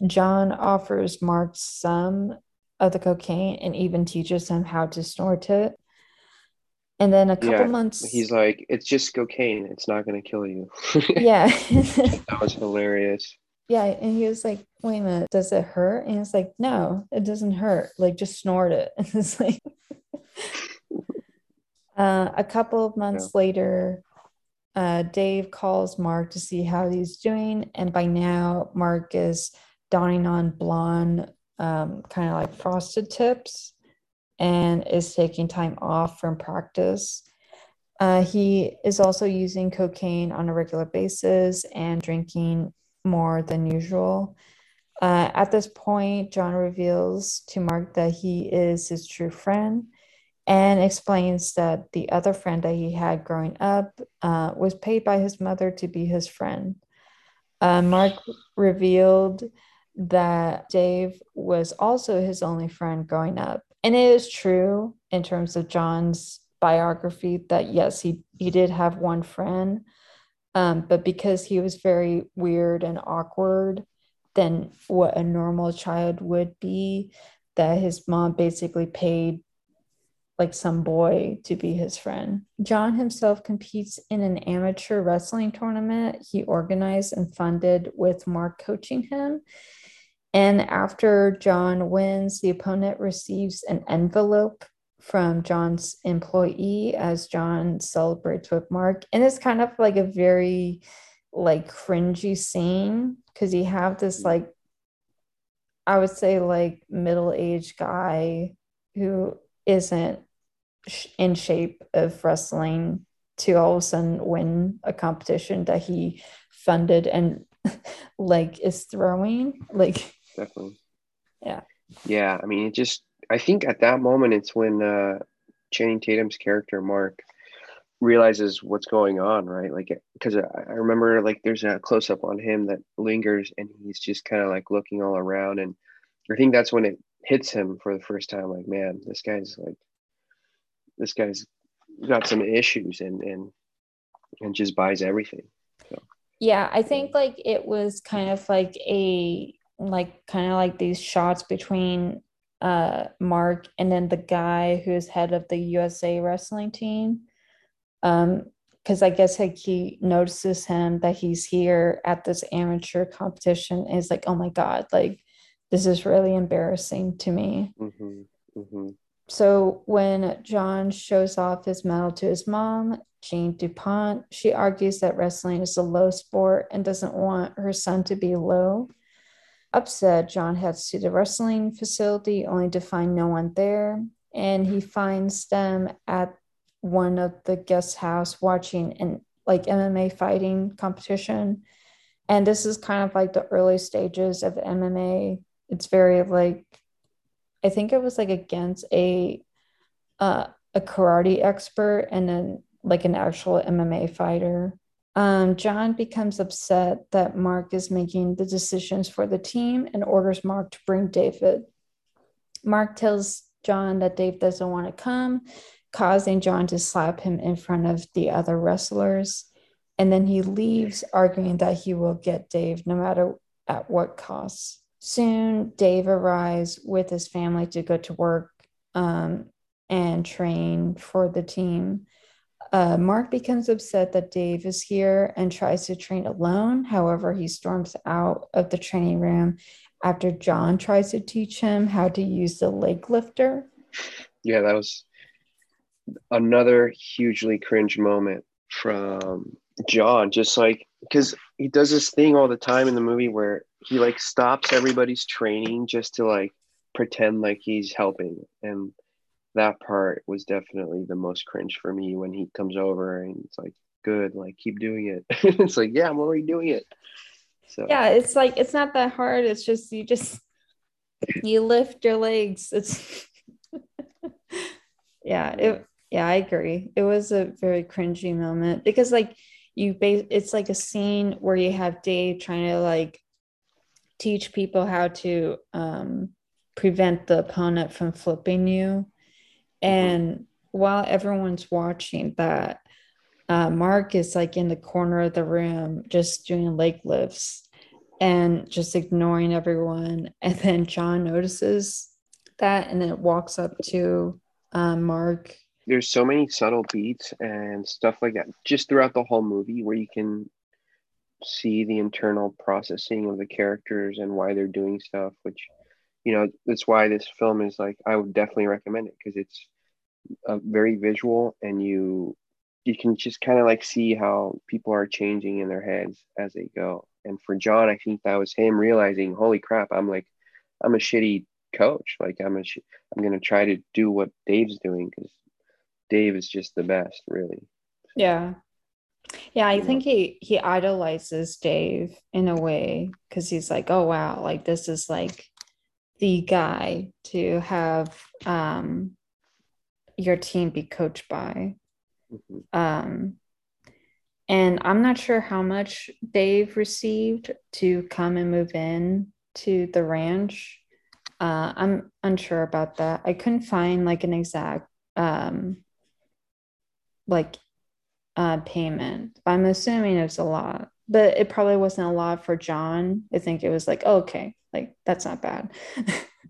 John offers Mark some of the cocaine and even teaches him how to snort it. And then a couple yeah, months he's like, it's just cocaine. It's not gonna kill you. [LAUGHS] yeah. that was hilarious. Yeah. And he was like, wait a minute, does it hurt? And it's like, no, it doesn't hurt. Like just snort it. And [LAUGHS] it's like [LAUGHS] uh, a couple of months yeah. later, uh, Dave calls Mark to see how he's doing. And by now, Mark is donning on blonde, um, kind of like frosted tips and is taking time off from practice. Uh, he is also using cocaine on a regular basis and drinking more than usual. Uh, at this point, John reveals to Mark that he is his true friend and explains that the other friend that he had growing up uh, was paid by his mother to be his friend. Uh, Mark revealed that Dave was also his only friend growing up. And it is true in terms of John's biography that yes, he, he did have one friend, um, but because he was very weird and awkward than what a normal child would be, that his mom basically paid like some boy to be his friend. John himself competes in an amateur wrestling tournament he organized and funded with Mark coaching him. And after John wins, the opponent receives an envelope from John's employee as John celebrates with Mark. And it's kind of like a very like cringy scene because you have this mm-hmm. like I would say like middle-aged guy who isn't in shape of wrestling to all of a sudden win a competition that he funded and [LAUGHS] like is throwing like definitely. Yeah. Yeah, I mean, it just I think at that moment it's when uh, Channing Tatum's character Mark realizes what's going on, right? Like, because I, I remember like there's a close up on him that lingers, and he's just kind of like looking all around, and I think that's when it hits him for the first time. Like, man, this guy's like, this guy's got some issues, and and and just buys everything. So. Yeah, I think like it was kind of like a like kind of like these shots between uh Mark and then the guy who's head of the USA wrestling team. Um, because I guess like he notices him that he's here at this amateur competition and is like, oh my God, like this is really embarrassing to me. Mm-hmm. Mm-hmm. So when John shows off his medal to his mom, Jean DuPont, she argues that wrestling is a low sport and doesn't want her son to be low. Upset, John heads to the wrestling facility only to find no one there, and he finds them at one of the guest house watching an like MMA fighting competition. And this is kind of like the early stages of MMA. It's very like I think it was like against a uh, a karate expert and then like an actual MMA fighter. Um, John becomes upset that Mark is making the decisions for the team and orders Mark to bring David. Mark tells John that Dave doesn't want to come, causing John to slap him in front of the other wrestlers. And then he leaves, arguing that he will get Dave no matter at what cost. Soon, Dave arrives with his family to go to work. Um, and train for the team. Uh, Mark becomes upset that Dave is here and tries to train alone. However, he storms out of the training room after John tries to teach him how to use the leg lifter. Yeah, that was another hugely cringe moment from John. Just like because he does this thing all the time in the movie where he like stops everybody's training just to like pretend like he's helping and that part was definitely the most cringe for me when he comes over and it's like good like keep doing it. [LAUGHS] It's like yeah i'm already doing it. So yeah it's like it's not that hard it's just you just you lift your legs it's [LAUGHS] yeah it yeah. i agree. It was a very cringy moment because like you base it's like a scene where you have dave trying to like teach people how to um prevent the opponent from flipping you. And while everyone's watching that, uh, Mark is like in the corner of the room just doing leg lifts and just ignoring everyone. [LAUGHS] And then John notices that and then walks up to um, Mark. There's so many subtle beats and stuff like that just throughout the whole movie where you can see the internal processing of the characters and why they're doing stuff, which you know that's why this film is like i would definitely recommend it because it's uh, very visual and you you can just kind of like see how people are changing in their heads as they go. And for john i think that was him realizing holy crap i'm like i'm a shitty coach. Like i'm a sh- i'm gonna try to do what dave's doing because dave is just the best really. Yeah. Yeah i think he he idolizes dave in a way because he's like oh wow like this is like the guy to have um, your team be coached by. Mm-hmm. Um, and I'm not sure how much Dave received to come and move in to the ranch. Uh, I'm unsure about that. I couldn't find like an exact um, like uh, payment. I'm assuming it's a lot, but it probably wasn't a lot for John. I think it was like, oh, okay, like that's not bad.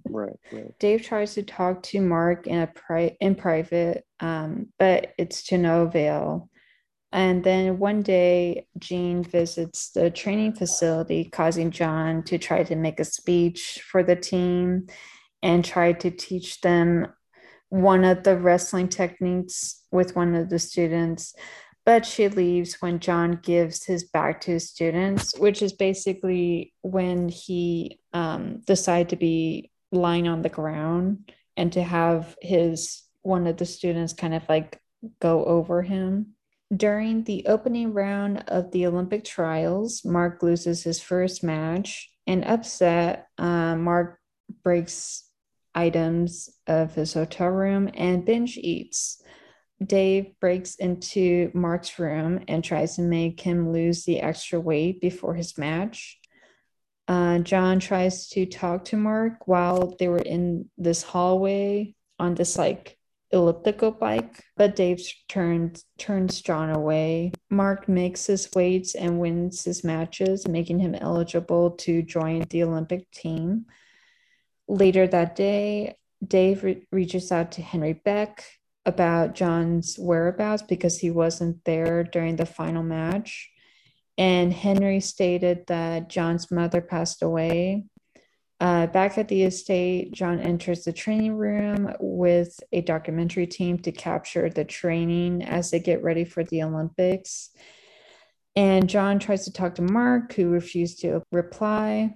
right, [LAUGHS] right. Dave tries to talk to Mark in a pri- in private, um, but it's to no avail. And then one day, Jean visits the training facility, causing John to try to make a speech for the team and try to teach them one of the wrestling techniques with one of the students but she leaves when John gives his back to his students, which is basically when he um, decided to be lying on the ground and to have his one of the students kind of like go over him. During the opening round of the Olympic trials, Mark loses his first match and upset. Uh, Mark breaks items of his hotel room and binge eats. Dave breaks into Mark's room and tries to make him lose the extra weight before his match. Uh, John tries to talk to Mark while they were in this hallway on this like elliptical bike, but Dave turns turns John away. Mark makes his weights and wins his matches, making him eligible to join the Olympic team. Later that day, Dave re- reaches out to Henry Beck, about John's whereabouts because he wasn't there during the final match. And Henry stated that John's mother passed away. Uh, back at the estate, John enters the training room with a documentary team to capture the training as they get ready for the Olympics. And John tries to talk to Mark, who refused to reply.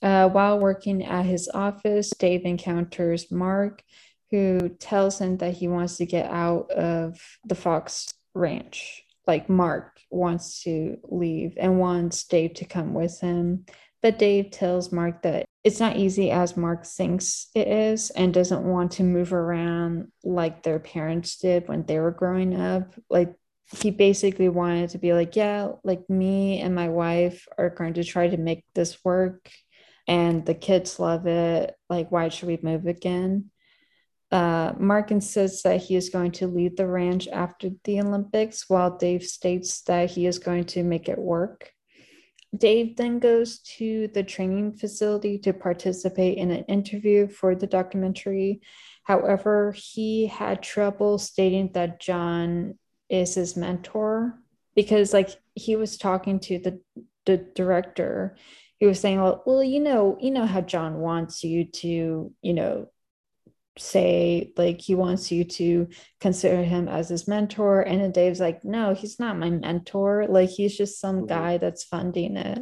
Uh, while working at his office, Dave encounters Mark, who tells him that he wants to get out of the Fox Ranch. Like Mark wants to leave and wants Dave to come with him. But Dave tells Mark that it's not easy as Mark thinks it is and doesn't want to move around like their parents did when they were growing up. Like he basically wanted to be like, yeah, like me and my wife are going to try to make this work and the kids love it. Like, why should we move again? Uh, Mark insists that he is going to leave the ranch after the Olympics, while Dave states that he is going to make it work. Dave then goes to the training facility to participate in an interview for the documentary. However, he had trouble stating that John is his mentor because, like, he was talking to the the director. He was saying, "Well, well, you know, you know how John wants you to, you know, say like he wants you to consider him as his mentor and then dave's like no he's not my mentor. Like he's just some mm-hmm. guy that's funding it.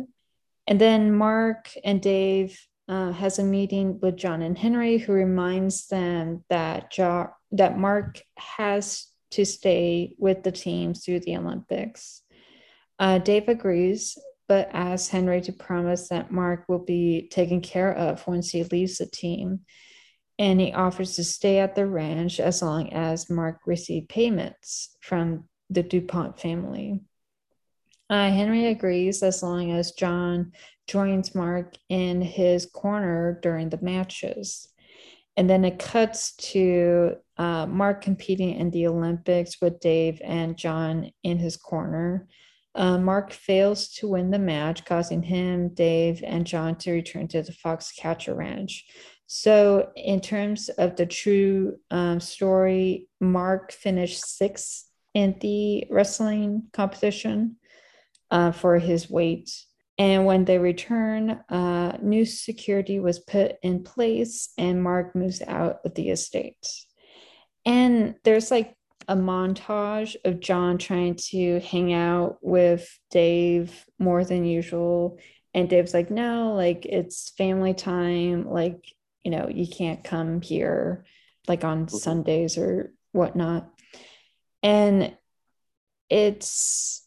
And then mark and dave uh, has a meeting with john and henry who reminds them that jo- that mark has to stay with the team through the olympics. Uh, dave agrees but asks henry to promise that mark will be taken care of once he leaves the team and he offers to stay at the ranch as long as Mark received payments from the DuPont family. Uh, Henry agrees as long as John joins Mark in his corner during the matches. And then it cuts to uh, Mark competing in the Olympics with Dave and John in his corner. Uh, Mark fails to win the match, causing him, Dave, and John to return to the Foxcatcher Ranch. So, in terms of the true um, story, Mark finished sixth in the wrestling competition uh, for his weight. And when they return, uh, new security was put in place, and Mark moves out of the estate. And there's like a montage of John trying to hang out with Dave more than usual. And Dave's like, no, like it's family time. Like you know, you can't come here like on mm-hmm. Sundays or whatnot. And it's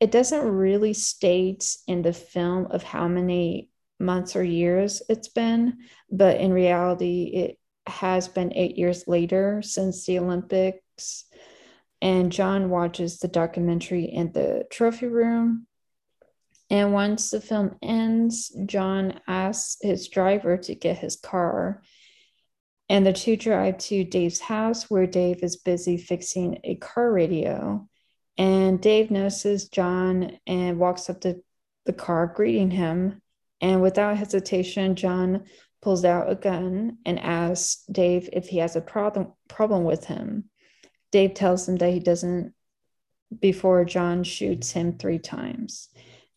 it doesn't really state in the film of how many months or years it's been, but in reality, it has been eight years later since the Olympics. And John watches the documentary in the trophy room and once the film ends, John asks his driver to get his car. And the two drive to Dave's house where Dave is busy fixing a car radio. And Dave notices John and walks up to the car, greeting him. And without hesitation, John pulls out a gun and asks Dave if he has a problem problem with him. Dave tells him that he doesn't before John shoots him three times.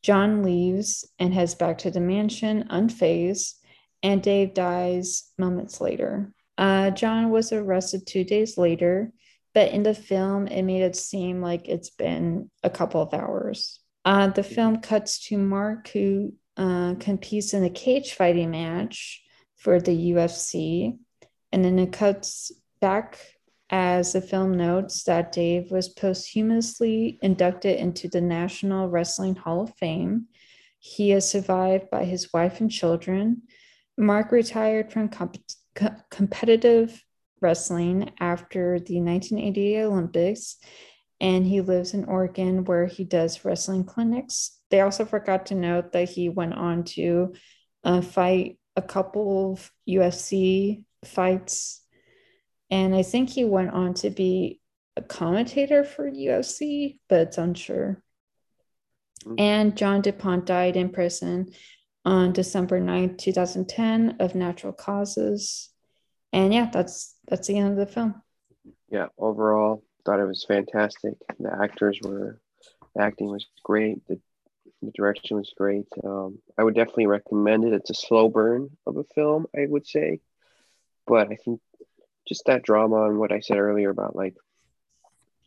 John leaves and heads back to the mansion unfazed, and Dave dies moments later. Uh, John was arrested two days later, but in the film, it made it seem like it's been a couple of hours. Uh, the film cuts to Mark, who uh, competes in a cage fighting match for the UFC, and then it cuts back as the film notes that Dave was posthumously inducted into the National Wrestling Hall of Fame. He is survived by his wife and children. Mark retired from comp- co- competitive wrestling after the 1988 Olympics, and he lives in Oregon where he does wrestling clinics. They also forgot to note that he went on to uh, fight a couple of UFC fights and I think he went on to be a commentator for UFC, but it's unsure. Mm-hmm. And John DuPont died in prison on December 9th, 2010 of natural causes. And yeah, that's that's the end of the film. Yeah, overall, thought it was fantastic. The actors were the acting was great. The, the direction was great. Um, I would definitely recommend it. It's a slow burn of a film, I would say, but I think just that drama and what I said earlier about like,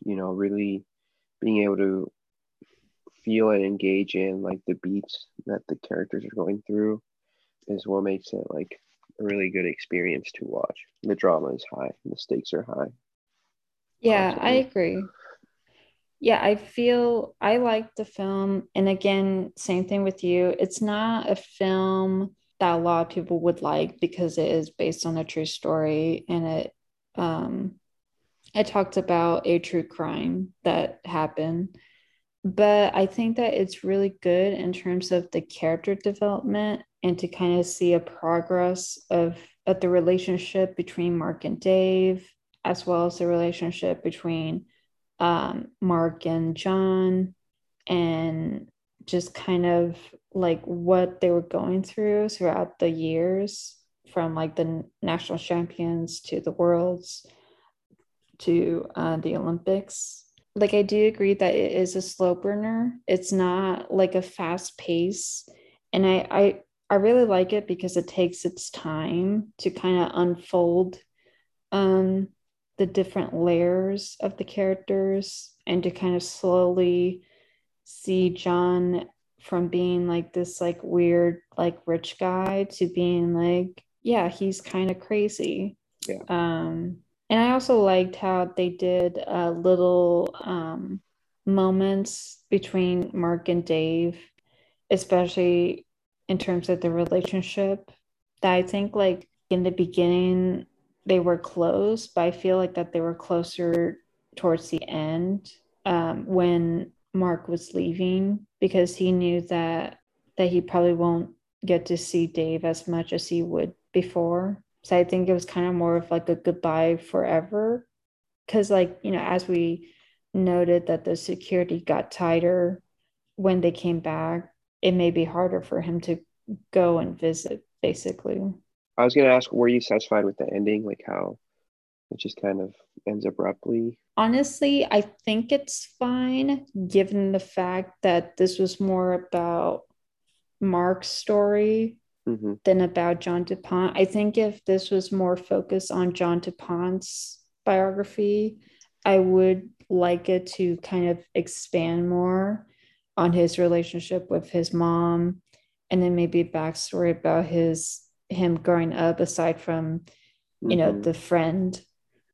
you know, really being able to feel and engage in like the beats that the characters are going through is what makes it like a really good experience to watch. The drama is high, the stakes are high. Yeah, I agree. Yeah, I feel I like the film. And again, same thing with you. It's not a film that a lot of people would like because it is based on a true story and it um it talked about a true crime that happened. But i think that it's really good in terms of the character development and to kind of see a progress of of the relationship between mark and dave as well as the relationship between um, mark and john and just kind of like what they were going through throughout the years from like the national champions to the worlds to uh, the Olympics. Like I do agree that it is a slow burner. It's not like a fast pace, and I I I really like it because it takes its time to kind of unfold um the different layers of the characters and to kind of slowly see John from being like this like weird like rich guy to being like yeah he's kind of crazy yeah um and I also liked how they did uh, little um, moments between Mark and Dave, especially in terms of the relationship. That I think, like in the beginning, they were close, but I feel like that they were closer towards the end um, when Mark was leaving because he knew that that he probably won't get to see Dave as much as he would before. So I think it was kind of more of like a goodbye forever. Cause like, you know, as we noted that the security got tighter when they came back, it may be harder for him to go and visit, basically. I was gonna ask, were you satisfied with the ending? Like how it just kind of ends abruptly? Honestly, I think it's fine given the fact that this was more about Mark's story mm-hmm. than about John DuPont. I think if this was more focused on John DuPont's biography, I would like it to kind of expand more on his relationship with his mom and then maybe a backstory about his him growing up aside from you mm-hmm. know the friend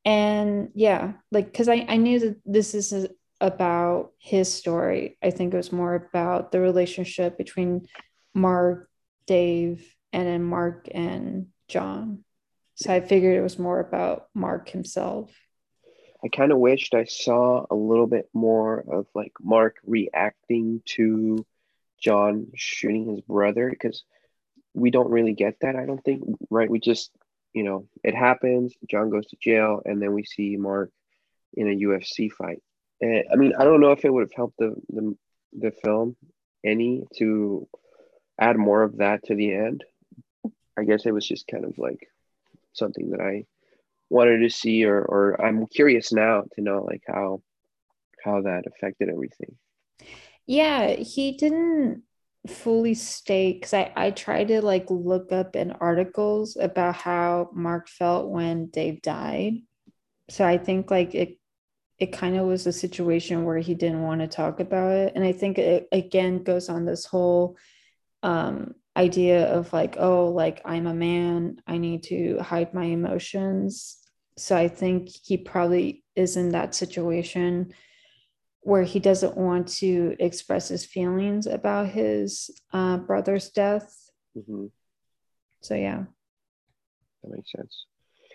and yeah like because I, I knew that this is about his story i think it was more about the relationship between mark Dave, and then Mark and John. So I figured it was more about Mark himself. I kind of wished I saw a little bit more of like Mark reacting to John shooting his brother because we don't really get that. I don't think, right? We just, you know, it happens. John goes to jail, and then we see Mark in a UFC fight. And I mean, I don't know if it would have helped the the, the film any to add more of that to the end. I guess it was just kind of like something that I wanted to see or or I'm curious now to know like how how that affected everything. Yeah, he didn't fully state because I, I tried to like look up in articles about how Mark felt when Dave died. So I think like it it kind of was a situation where he didn't want to talk about it. And I think it again goes on this whole um, idea of like, oh, like I'm a man, I need to hide my emotions. So I think he probably is in that situation where he doesn't want to express his feelings about his uh, brother's death. Mm-hmm. So yeah, that makes sense.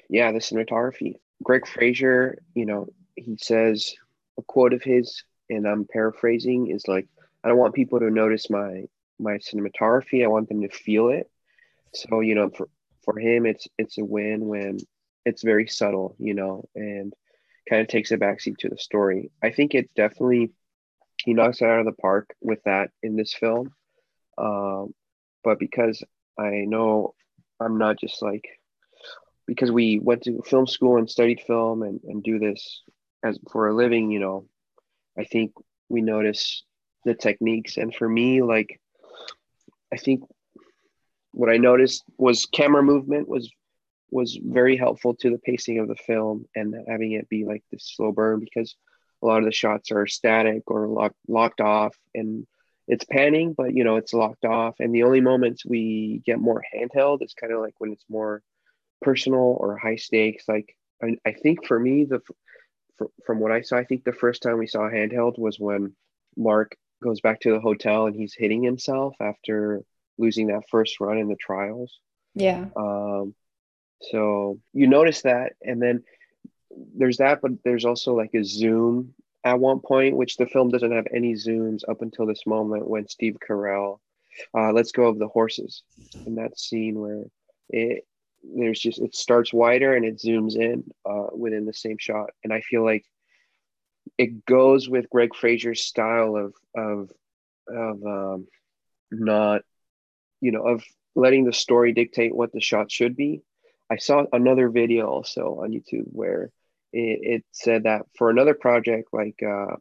Yeah, the cinematography. Greig Fraser, you know, he says a quote of his, and I'm paraphrasing, is like, I don't want people to notice my my cinematography. I want them to feel it. So you know, for for him, it's it's a win when it's very subtle, you know, and kind of takes a backseat to the story. I think it definitely he knocks it out of the park with that in this film. Um, but because I know I'm not just like because we went to film school and studied film and, and do this as for a living, you know, I think we notice the techniques. And for me, like I think what I noticed was camera movement was was very helpful to the pacing of the film and having it be like this slow burn because a lot of the shots are static or locked locked off and it's panning but you know it's locked off and the only moments we get more handheld is kind of like when it's more personal or high stakes like I, I think for me the for, from what I saw I think the first time we saw handheld was when Mark goes back to the hotel and he's hitting himself after losing that first run in the trials. Yeah. Um, so you notice that, and then there's that, but there's also like a zoom at one point, which the film doesn't have any zooms up until this moment when Steve Carell uh, lets go of the horses in that scene where it there's just it starts wider and it zooms in uh, within the same shot, and I feel like it goes with Greig Fraser's style of of of um, not, you know, of letting the story dictate what the shot should be. I saw another video also on YouTube where it, it said that for another project, like uh,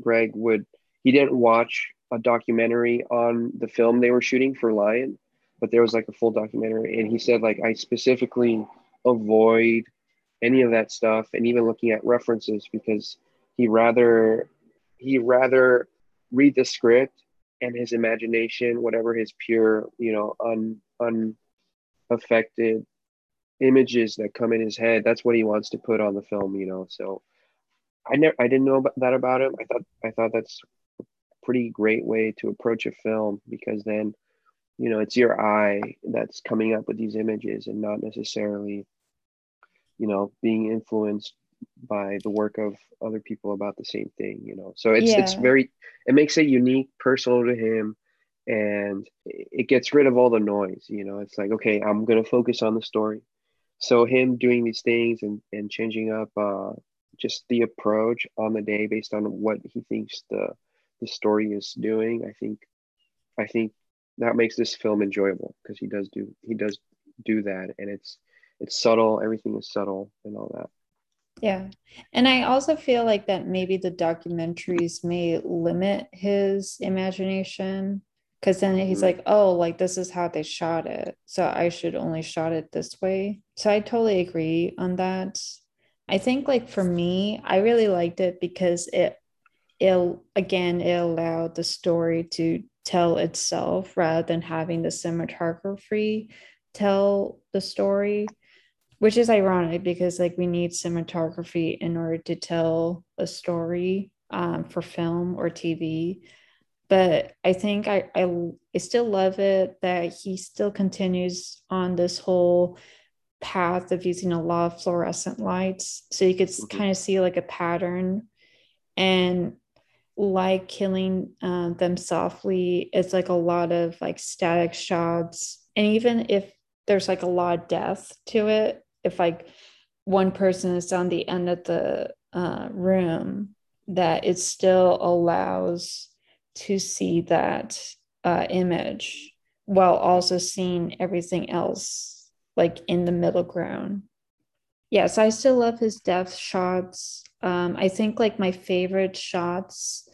Greig would, he didn't watch a documentary on the film they were shooting for Lion, but there was like a full documentary, and he said like I specifically avoid any of that stuff and even looking at references because he rather he rather read the script and his imagination, whatever his pure, you know, un unaffected images that come in his head, that's what he wants to put on the film, you know. So I never I didn't know about that about him. I thought I thought that's a pretty great way to approach a film because then, you know, it's your eye that's coming up with these images and not necessarily, you know, being influenced by the work of other people about the same thing you know so it's yeah. it's very it makes it unique personal to him and it gets rid of all the noise you know it's like okay i'm going to focus on the story so him doing these things and and changing up uh just the approach on the day based on what he thinks the the story is doing i think i think that makes this film enjoyable because he does do he does do that and it's it's subtle everything is subtle and all that yeah. And I also feel like that maybe the documentaries may limit his imagination because then he's mm-hmm. like, oh, like this is how they shot it. So I should only shot it this way. So I totally agree on that. I think like for me, I really liked it because it it again it allowed the story to tell itself rather than having the cinematography tell the story which is ironic because like we need cinematography in order to tell a story um, for film or tv but i think I, I i still love it that he still continues on this whole path of using a lot of fluorescent lights so you could mm-hmm. kind of see like a pattern and like killing uh, them softly it's like a lot of like static shots and even if there's like a lot of death to it if like one person is on the end of the uh, room that it still allows to see that uh, image while also seeing everything else like in the middle ground. Yes i still love his death shots. Um, i think like my favorite shots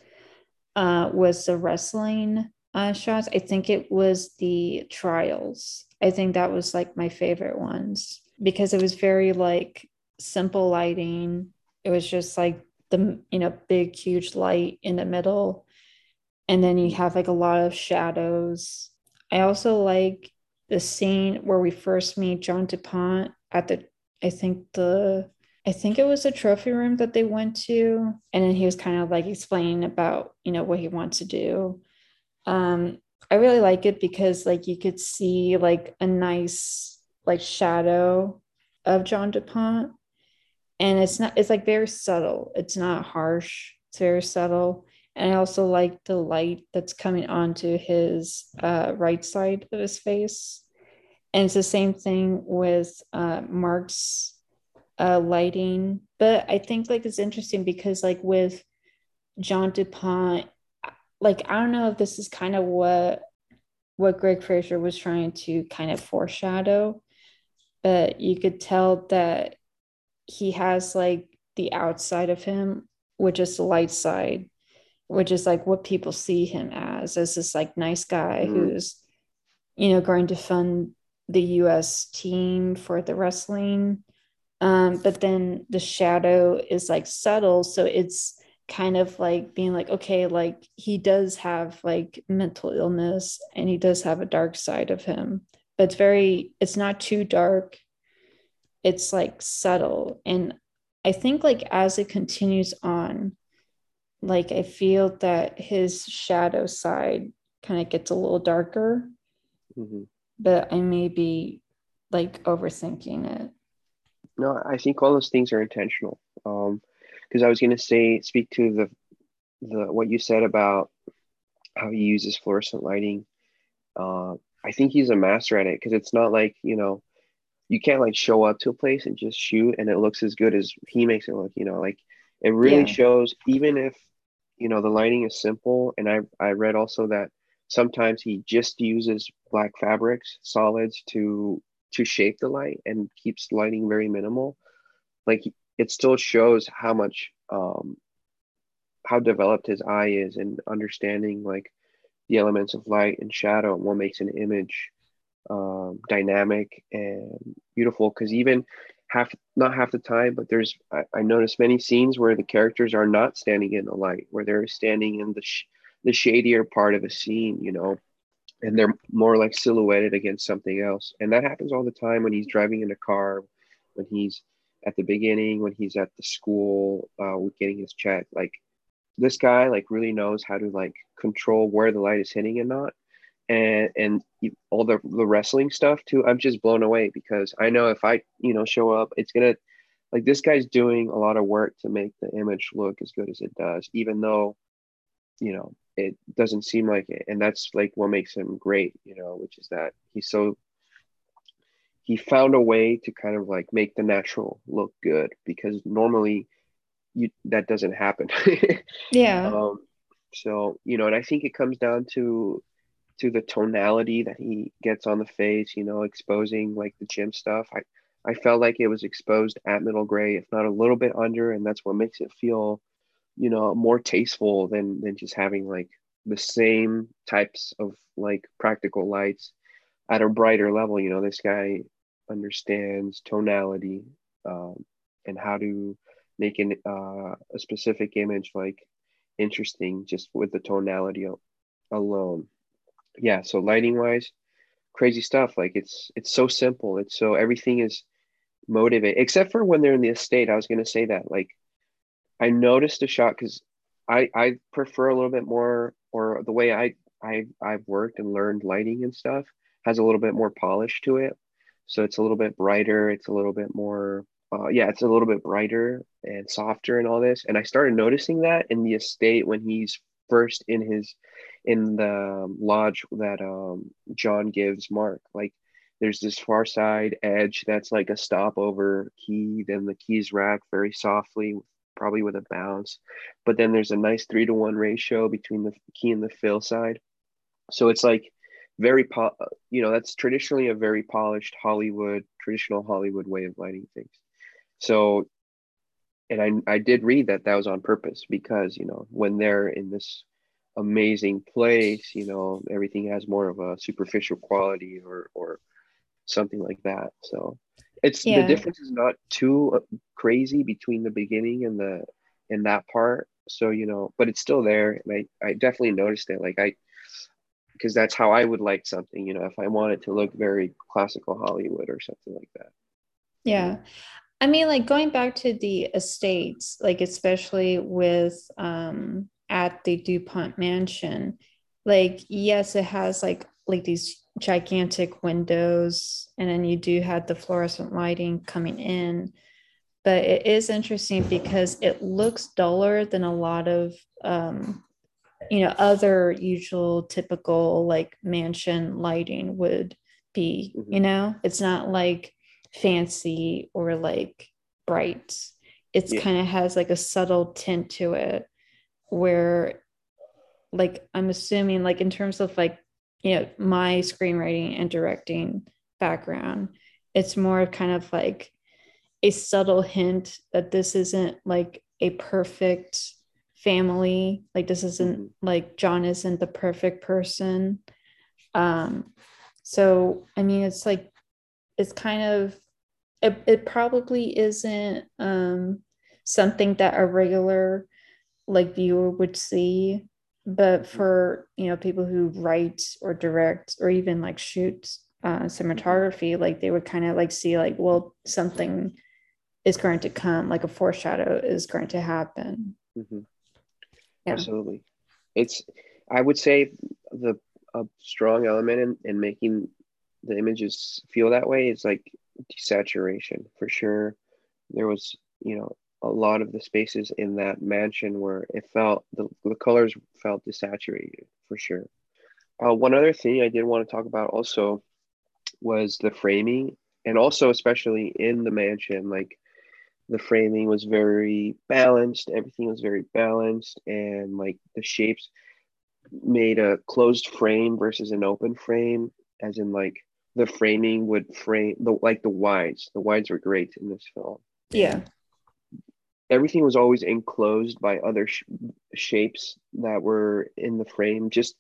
uh, was the wrestling uh, shots. I think it was the trials. I think that was like my favorite ones because it was very like simple lighting. It was just like the you know big huge light in the middle and then you have like a lot of shadows. I also like the scene where we first meet John DuPont at the I think the I think it was the trophy room that they went to and then he was kind of like explaining about, you know, what he wants to do. Um I really like it because like you could see like a nice like shadow of John DuPont. And it's not, it's like very subtle. It's not harsh. It's very subtle. And I also like the light that's coming onto his uh, right side of his face. And it's the same thing with uh, Mark's uh, lighting. But I think like it's interesting because like with John DuPont, like I don't know if this is kind of what what Greig Fraser was trying to kind of foreshadow but you could tell that he has like the outside of him, which is the light side, which is like what people see him as, as this like nice guy mm. who's, you know, going to fund the US team for the wrestling. Um, but then the shadow is like subtle. So it's kind of like being like, okay, like he does have like mental illness and he does have a dark side of him but it's very it's not too dark it's like subtle and i think like as it continues on like i feel that his shadow side kind of gets a little darker mm-hmm. but i may be like overthinking it no i think all those things are intentional um because i was going to say speak to the the what you said about how he uses fluorescent lighting uh I think he's a master at it because it's not like you know you can't like show up to a place and just shoot and it looks as good as he makes it look. You know, like it really yeah. shows even if you know the lighting is simple and i i read also that sometimes he just uses black fabrics solids to to shape the light and keeps lighting very minimal. Like it still shows how much um how developed his eye is in understanding like the elements of light and shadow and what makes an image um, dynamic and beautiful. Because even half not half the time but there's I, I noticed many scenes where the characters are not standing in the light where they're standing in the sh- the shadier part of a scene you know and they're more like silhouetted against something else. And that happens all the time when he's driving in a car when he's at the beginning when he's at the school uh, getting his check. Like this guy like really knows how to like control where the light is hitting and not and and all the the wrestling stuff too i'm just blown away because i know if i you know show up it's gonna like this guy's doing a lot of work to make the image look as good as it does even though you know it doesn't seem like it. And that's like what makes him great you know which is that he's so he found a way to kind of like make the natural look good because normally you that doesn't happen. [LAUGHS] Yeah. Um so you know and i think it comes down to to the tonality that he gets on the face, you know, exposing like the gym stuff. I, I felt like it was exposed at middle gray, if not a little bit under, and that's what makes it feel, you know, more tasteful than than just having like the same types of like practical lights at a brighter level. You know, this guy understands tonality um, and how to make an, uh, a specific image like interesting just with the tonality alone yeah so lighting wise crazy stuff. Like it's it's so simple. It's so everything is motivated except for when they're in the estate. I was going to say that like i noticed a shot because i i prefer a little bit more or the way i i i've worked and learned lighting and stuff has a little bit more polish to it. So it's a little bit brighter it's a little bit more uh, yeah it's a little bit brighter and softer and all this. And i started noticing that in the estate when he's first in his in the lodge that um, John gives Mark. Like there's this far side edge that's like a stopover key, then the keys rack very softly, probably with a bounce. But then there's a nice three to one ratio between the key and the fill side. So it's like very, po- you know, that's traditionally a very polished Hollywood, traditional Hollywood way of lighting things. So, and I, I did read that that was on purpose because, you know, when they're in this amazing place you know everything has more of a superficial quality or or something like that. So it's yeah. the difference is not too uh, crazy between the beginning and the in that part. So you know but it's still there and i i definitely noticed it. Like i because that's how i would like something you know if i want it to look very classical hollywood or something like that. Yeah i mean like going back to the estates like especially with um at the DuPont mansion, like yes, it has like like these gigantic windows, and then you do have the fluorescent lighting coming in. But it is interesting because it looks duller than a lot of um, you know other usual typical like mansion lighting would be. Mm-hmm. You know, it's not like fancy or like bright. It's yeah. kind of has like a subtle tint to it where like i'm assuming like in terms of like you know my screenwriting and directing background it's more kind of like a subtle hint that this isn't like a perfect family like this isn't mm-hmm. like john isn't the perfect person um so i mean it's like it's kind of it, it probably isn't um something that a regular like viewer would see but for you know people who write or direct or even like shoot uh, cinematography like they would kind of like see like well something is going to come like a foreshadow is going to happen mm-hmm. yeah. absolutely it's i would say the a strong element in, in making the images feel that way is like desaturation for sure there was you know a lot of the spaces in that mansion where it felt the, the colors felt desaturated for sure. Uh, one other thing I did want to talk about also was the framing, and also especially in the mansion, like the framing was very balanced everything was very balanced and like the shapes made a closed frame versus an open frame as in like the framing would frame the like the wides. The wides were great in this film. Yeah. Everything was always enclosed by other sh- shapes that were in the frame. Just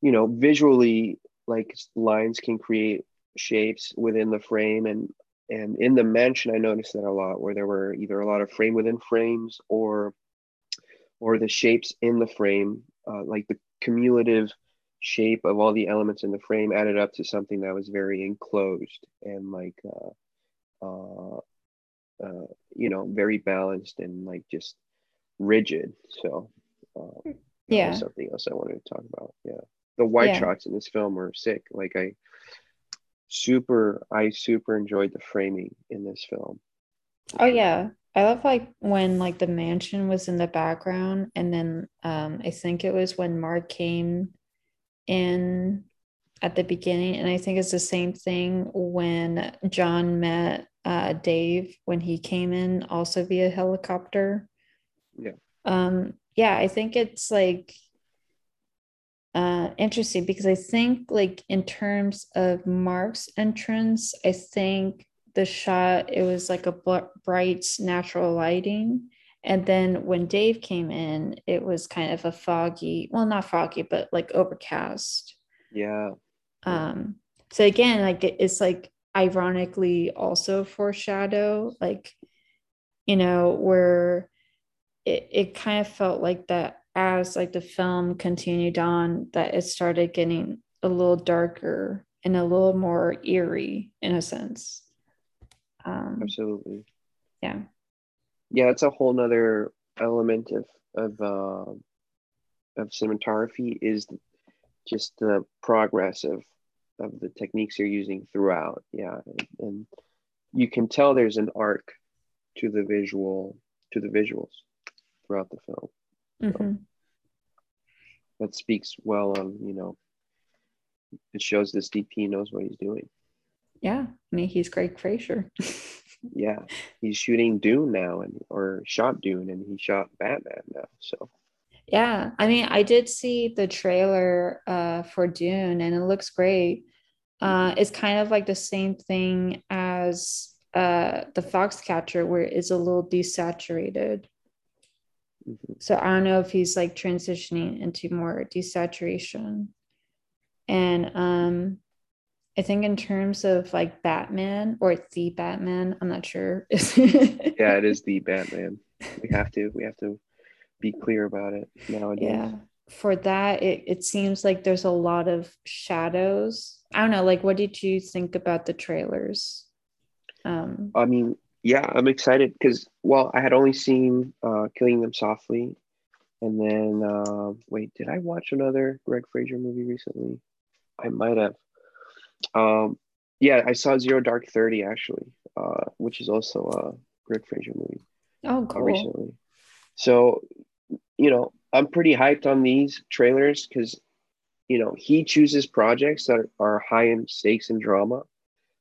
you know visually like lines can create shapes within the frame. And and in the mansion i noticed that a lot where there were either a lot of frame within frames or or the shapes in the frame uh, like the cumulative shape of all the elements in the frame added up to something that was very enclosed and like uh, uh, uh you know very balanced and like just rigid. So uh, yeah. something else i wanted to talk about. Yeah. The white yeah. shots in this film were sick. Like i super i super enjoyed the framing in this film. Oh yeah. I love like when like the mansion was in the background and then um i think it was when mark came in at the beginning and i think it's the same thing when john met uh, dave when he came in also via helicopter. Yeah. Um yeah i think it's like uh, interesting because I think, like, in terms of Mark's entrance, I think the shot it was like a bright natural lighting, and then when Dave came in, it was kind of a foggy, well, not foggy, but like overcast. Yeah. Um. So again, like it's like ironically also foreshadow, like, you know, where it, it kind of felt like that as like the film continued on that it started getting a little darker and a little more eerie in a sense um, absolutely yeah yeah it's a whole nother element of of uh, of cinematography is just the progress of of the techniques you're using throughout. Yeah and, and you can tell there's an arc to the visual to the visuals throughout the film. Mm-hmm. that speaks well of you know it shows this dp knows what he's doing. Yeah i mean he's Greig Fraser [LAUGHS] yeah he's shooting dune now and or shot dune and he shot batman now so yeah i mean i did see the trailer uh, for dune and it looks great uh, it's kind of like the same thing as uh, the foxcatcher where it's a little desaturated Mm-hmm. So I don't know if he's like transitioning into more desaturation. And um I think in terms of like Batman or the Batman, I'm not sure. [LAUGHS] yeah, it is the Batman. We [LAUGHS] have to we have to be clear about it nowadays. Yeah. For that, it, it seems like there's a lot of shadows. I don't know, like what did you think about the trailers? Um I mean, yeah, I'm excited because well, I had only seen uh, Killing Them Softly, and then uh, wait, did I watch another Greig Fraser movie recently? I might have. Um, yeah, I saw Zero Dark Thirty actually, uh, which is also a Greig Fraser movie. Oh, cool. recently, so you know, I'm pretty hyped on these trailers because you know he chooses projects that are high in stakes and drama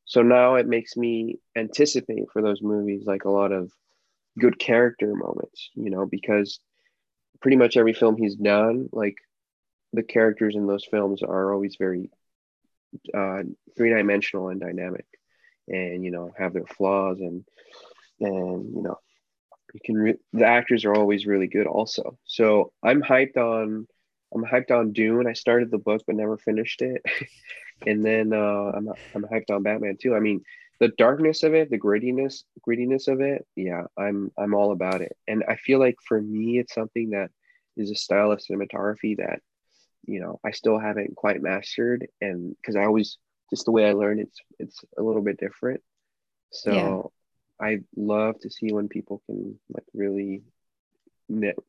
so now it makes me anticipate for those movies like a lot of good character moments you know because pretty much every film he's done like the characters in those films are always very uh, three-dimensional and dynamic and you know have their flaws and and you know you can re- the actors are always really good also so i'm hyped on i'm hyped on dune i started the book but never finished it [LAUGHS] and then uh, I'm I'm hyped on Batman too. I mean, the darkness of it, the grittiness, grittiness of it, yeah, I'm I'm all about it. And I feel like for me, it's something that is a style of cinematography that you know I still haven't quite mastered, and because I always just the way I learn, it's it's a little bit different. So yeah. I love to see when people can like really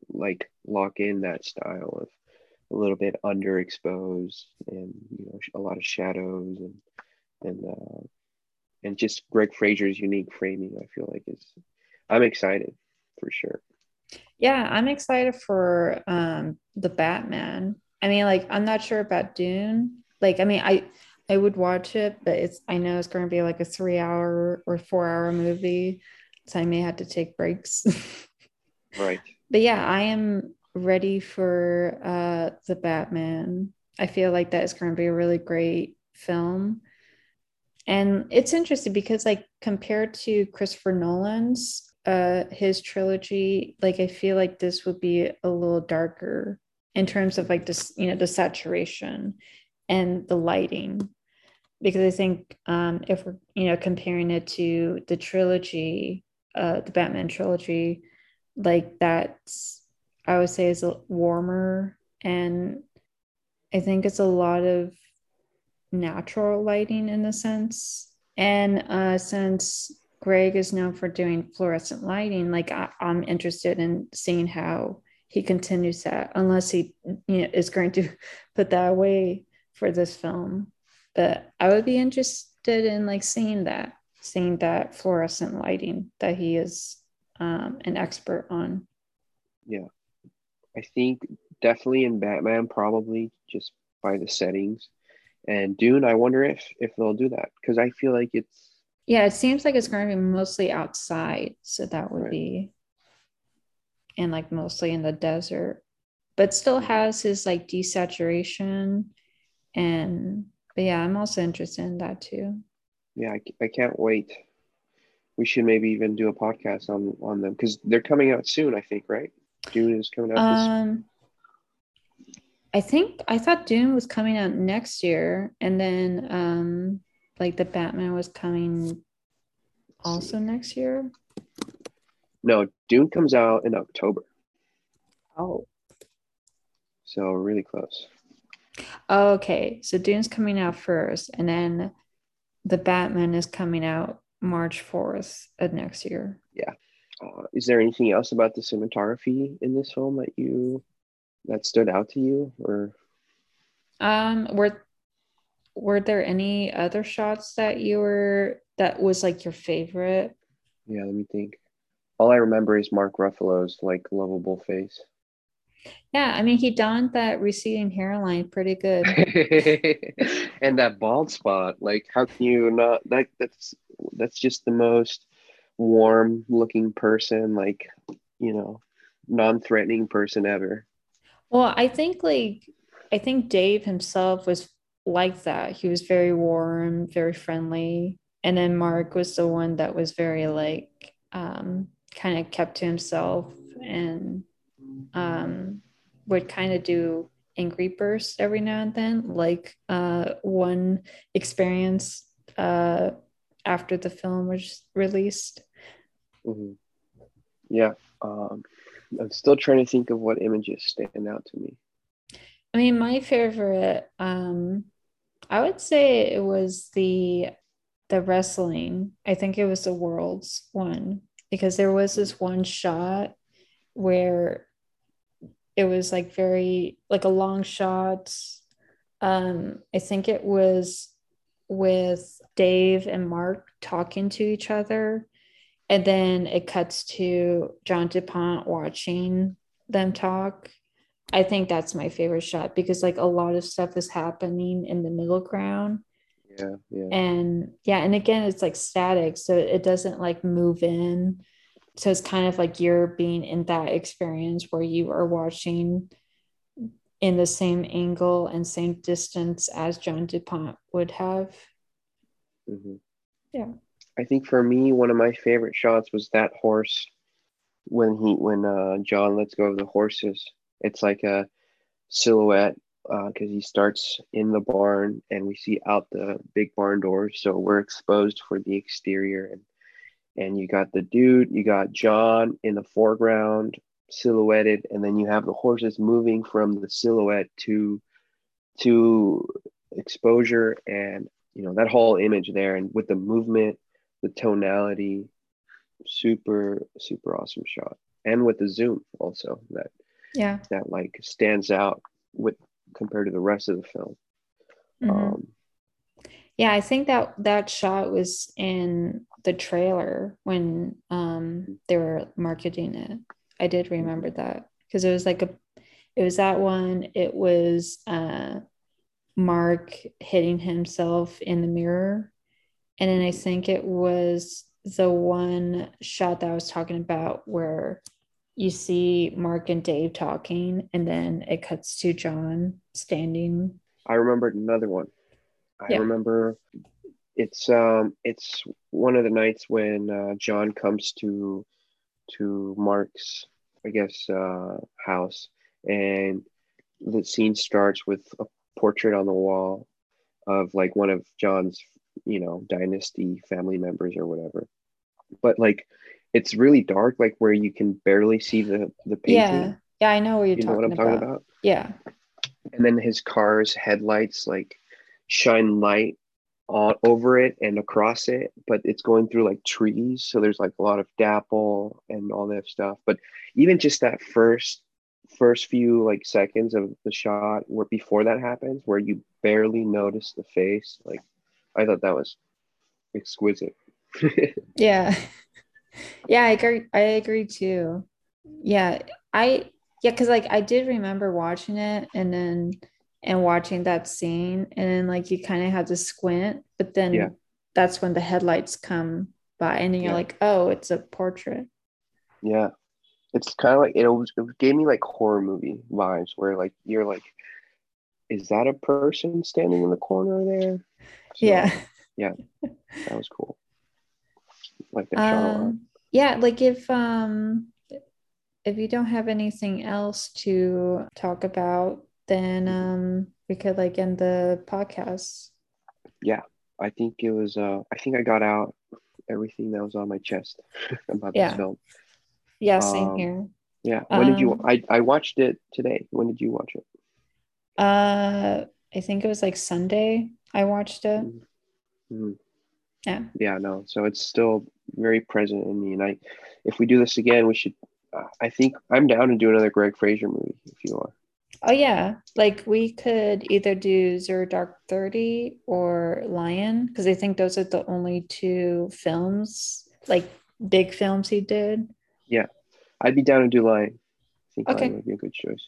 like lock in that style of a little bit underexposed and you know a lot of shadows and and uh, and just Greig Fraser's unique framing. I feel like is I'm excited for sure. Yeah, I'm excited for um the Batman. I mean, like I'm not sure about Dune. Like, I mean, I I would watch it, but it's I know it's going to be like a three hour or four hour movie. so I may have to take breaks. [LAUGHS] right. But yeah, I am ready for uh the Batman. I feel like that is going to be a really great film. And it's interesting because like compared to Christopher Nolan's uh his trilogy, like I feel like this would be a little darker in terms of like this, you know, the saturation and the lighting. Because I think um if we're, you know, comparing it to the trilogy, uh the Batman trilogy, like that's I would say is a warmer and I think it's a lot of natural lighting in a sense. And uh, since Greig is known for doing fluorescent lighting, like I, am interested in seeing how he continues that, unless he you know, is going to [LAUGHS] put that away for this film. But I would be interested in like seeing that, seeing that fluorescent lighting that he is um, an expert on. Yeah, I think definitely in Batman, probably just by the settings. And Dune, I wonder if if they'll do that because I feel like it's yeah, it seems like it's going to be mostly outside, so that would right. be and like mostly in the desert, but still has his like desaturation and but yeah, I'm also interested in that too. Yeah, I, I can't wait. We should maybe even do a podcast on on them because they're coming out soon. I think, right? Dune is coming out. Um, I think I thought Dune was coming out next year, and then um, like the Batman was coming also next year. No, Dune comes out in October. Oh. So really close. okay, so Dune's coming out first, and then the Batman is coming out March fourth of next year. Yeah. Uh, is there anything else about the cinematography in this film that you that stood out to you or um were were there any other shots that you were that was like your favorite yeah let me think all i remember is mark ruffalo's like lovable face yeah i mean he donned that receding hairline pretty good [LAUGHS] and that bald spot like how can you not that that's that's just the most warm looking person like you know non-threatening person ever well, I think like I think Dave himself was like that. He was very warm, very friendly. And then Mark was the one that was very like um kind of kept to himself and um would kind of do angry bursts every now and then, like uh one experience uh after the film was released. Mm-hmm. Yeah. Um I'm still trying to think of what images stand out to me. I mean, my favorite, um, I would say it was the the wrestling. I think it was the world's one because there was this one shot where it was like very like a long shot. Um, I think it was with Dave and Mark talking to each other and then it cuts to John DuPont watching them talk. I think that's my favorite shot because like a lot of stuff is happening in the middle ground. Yeah, yeah. And yeah, and again it's like static, so it doesn't like move in. So it's kind of like you're being in that experience where you are watching in the same angle and same distance as John DuPont would have. Mm-hmm. Yeah. I think for me, one of my favorite shots was that horse when he when uh, John lets go of the horses. It's like a silhouette because uh, he starts in the barn and we see out the big barn doors, so we're exposed for the exterior and and you got the dude, you got John in the foreground silhouetted, and then you have the horses moving from the silhouette to to exposure. And you know that whole image there and with the movement the tonality, super super awesome shot, and with the zoom also that yeah. that like stands out with compared to the rest of the film. Mm-hmm. Um, yeah, I think that that shot was in the trailer when um, they were marketing it. I did remember that because it was like a, it was that one. It was uh, Mark hitting himself in the mirror and then I think it was the one shot that I was talking about where you see Mark and Dave talking, and then it cuts to John standing. I remembered another one. I Yeah. remember it's um it's one of the nights when uh, John comes to to Mark's I guess uh house and the scene starts with a portrait on the wall of like one of John's you know dynasty family members or whatever but like it's really dark like where you can barely see the the painting. Yeah, yeah, I know what you're talking about. you know what I'm talking about. about? Yeah, and then his car's headlights like shine light all over it and across it but it's going through like trees so there's like a lot of dapple and all that stuff. But even just that first first few like seconds of the shot where before that happens where you barely notice the face like i thought that was exquisite. [LAUGHS] Yeah, yeah. I agree. I agree too. Yeah, I yeah, because like I did remember watching it and then and watching that scene, and then like you kind of have to squint, but then Yeah. that's when the headlights come by, and then you're Yeah. like, oh, it's a portrait. yeah it's kind of like it, was, it gave me like horror movie vibes where like you're like is that a person standing in the corner there So, Yeah. that was cool like that shot a lot. Um, yeah, like if um if you don't have anything else to talk about, then um we could like end the podcast. Yeah i think it was uh I think I got out everything that was on my chest [LAUGHS] about Yeah. this film. Yeah, same Um, here. Yeah. When did you Um, I, I watched it today. When did you watch it? Uh I think it was like Sunday I watched it. Mhm. Yeah. Yeah, no. So it's still very present in me and I if we do this again we should uh, I think I'm down to do another Greig Fraser movie if you are. Oh yeah, like we could either do Zero Dark Thirty or Lion because I think those are the only two films, like big films he did. Yeah. I'd be down to do Lion. I think Okay. Lion would be a good choice.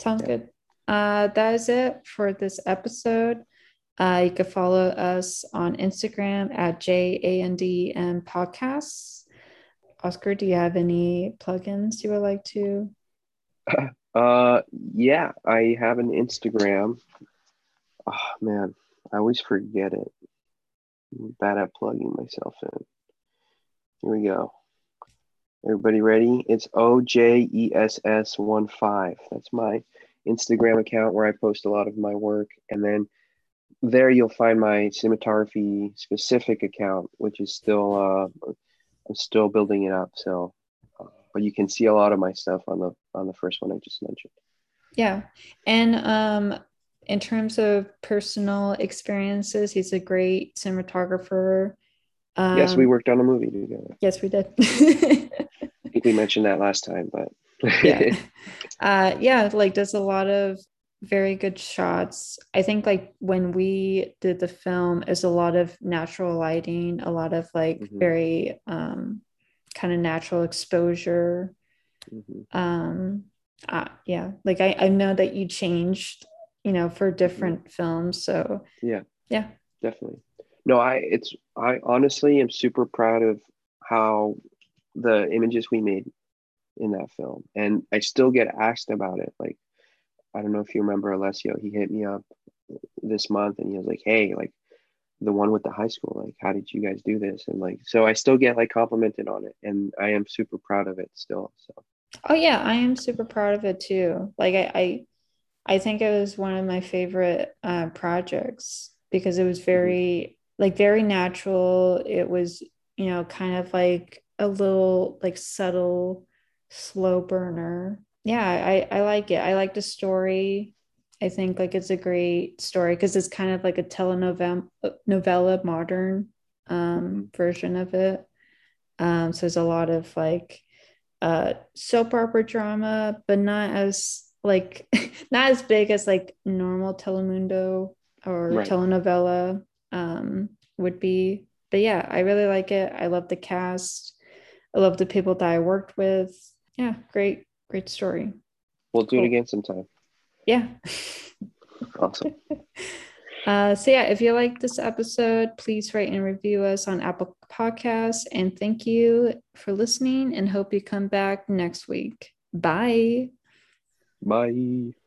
Sounds Yeah. good. Uh, that is it for this episode. Uh, you can follow us on Instagram at JANDM Podcasts. Oscar, do you have any plugins you would like to? [CLEARS THROAT] Uh yeah, I have an Instagram. Oh man, I always forget it. I'm bad at plugging myself in. Here we go. Everybody ready? It's OJESS15. That's my Instagram account where I post a lot of my work. And then there you'll find my cinematography specific account, which is still, uh, I'm still building it up. So, uh, but you can see a lot of my stuff on the on the first one I just mentioned. Yeah. And um, in terms of personal experiences, he's a great cinematographer. Um, yes, we worked on a movie together. Yes, we did. [LAUGHS] I think we mentioned that last time, but yeah [LAUGHS] uh yeah like does a lot of very good shots i think like when we did the film is a lot of natural lighting a lot of like Mhm. very um kind of natural exposure Mhm. um uh, yeah like I, I know that you changed you know for different films so Yeah. yeah definitely no i it's i honestly am super proud of how the images we made in that film and i still get asked about it like i don't know if you remember alessio he hit me up this month and he was like hey like the one with the high school like how did you guys do this and like so i still get like complimented on it and i am super proud of it still so Oh yeah, I am super proud of it too. Like I I, I think it was one of my favorite uh, projects because it was very like very natural. It was, you know, kind of like a little like subtle slow burner. Yeah, I I like it. I like the story. I think like it's a great story because it's kind of like a telenovela novella modern um version of it. Um so there's a lot of like uh soap opera drama but not as like [LAUGHS] not as big as like normal telemundo or Right. telenovela um would be but yeah i really like it i love the cast i love the people that i worked with yeah great great story we'll do Cool. it again sometime yeah [LAUGHS] awesome [LAUGHS] Uh, so yeah, if you like this episode, please rate and review us on Apple Podcasts. And thank you for listening and hope you come back next week. Bye. Bye.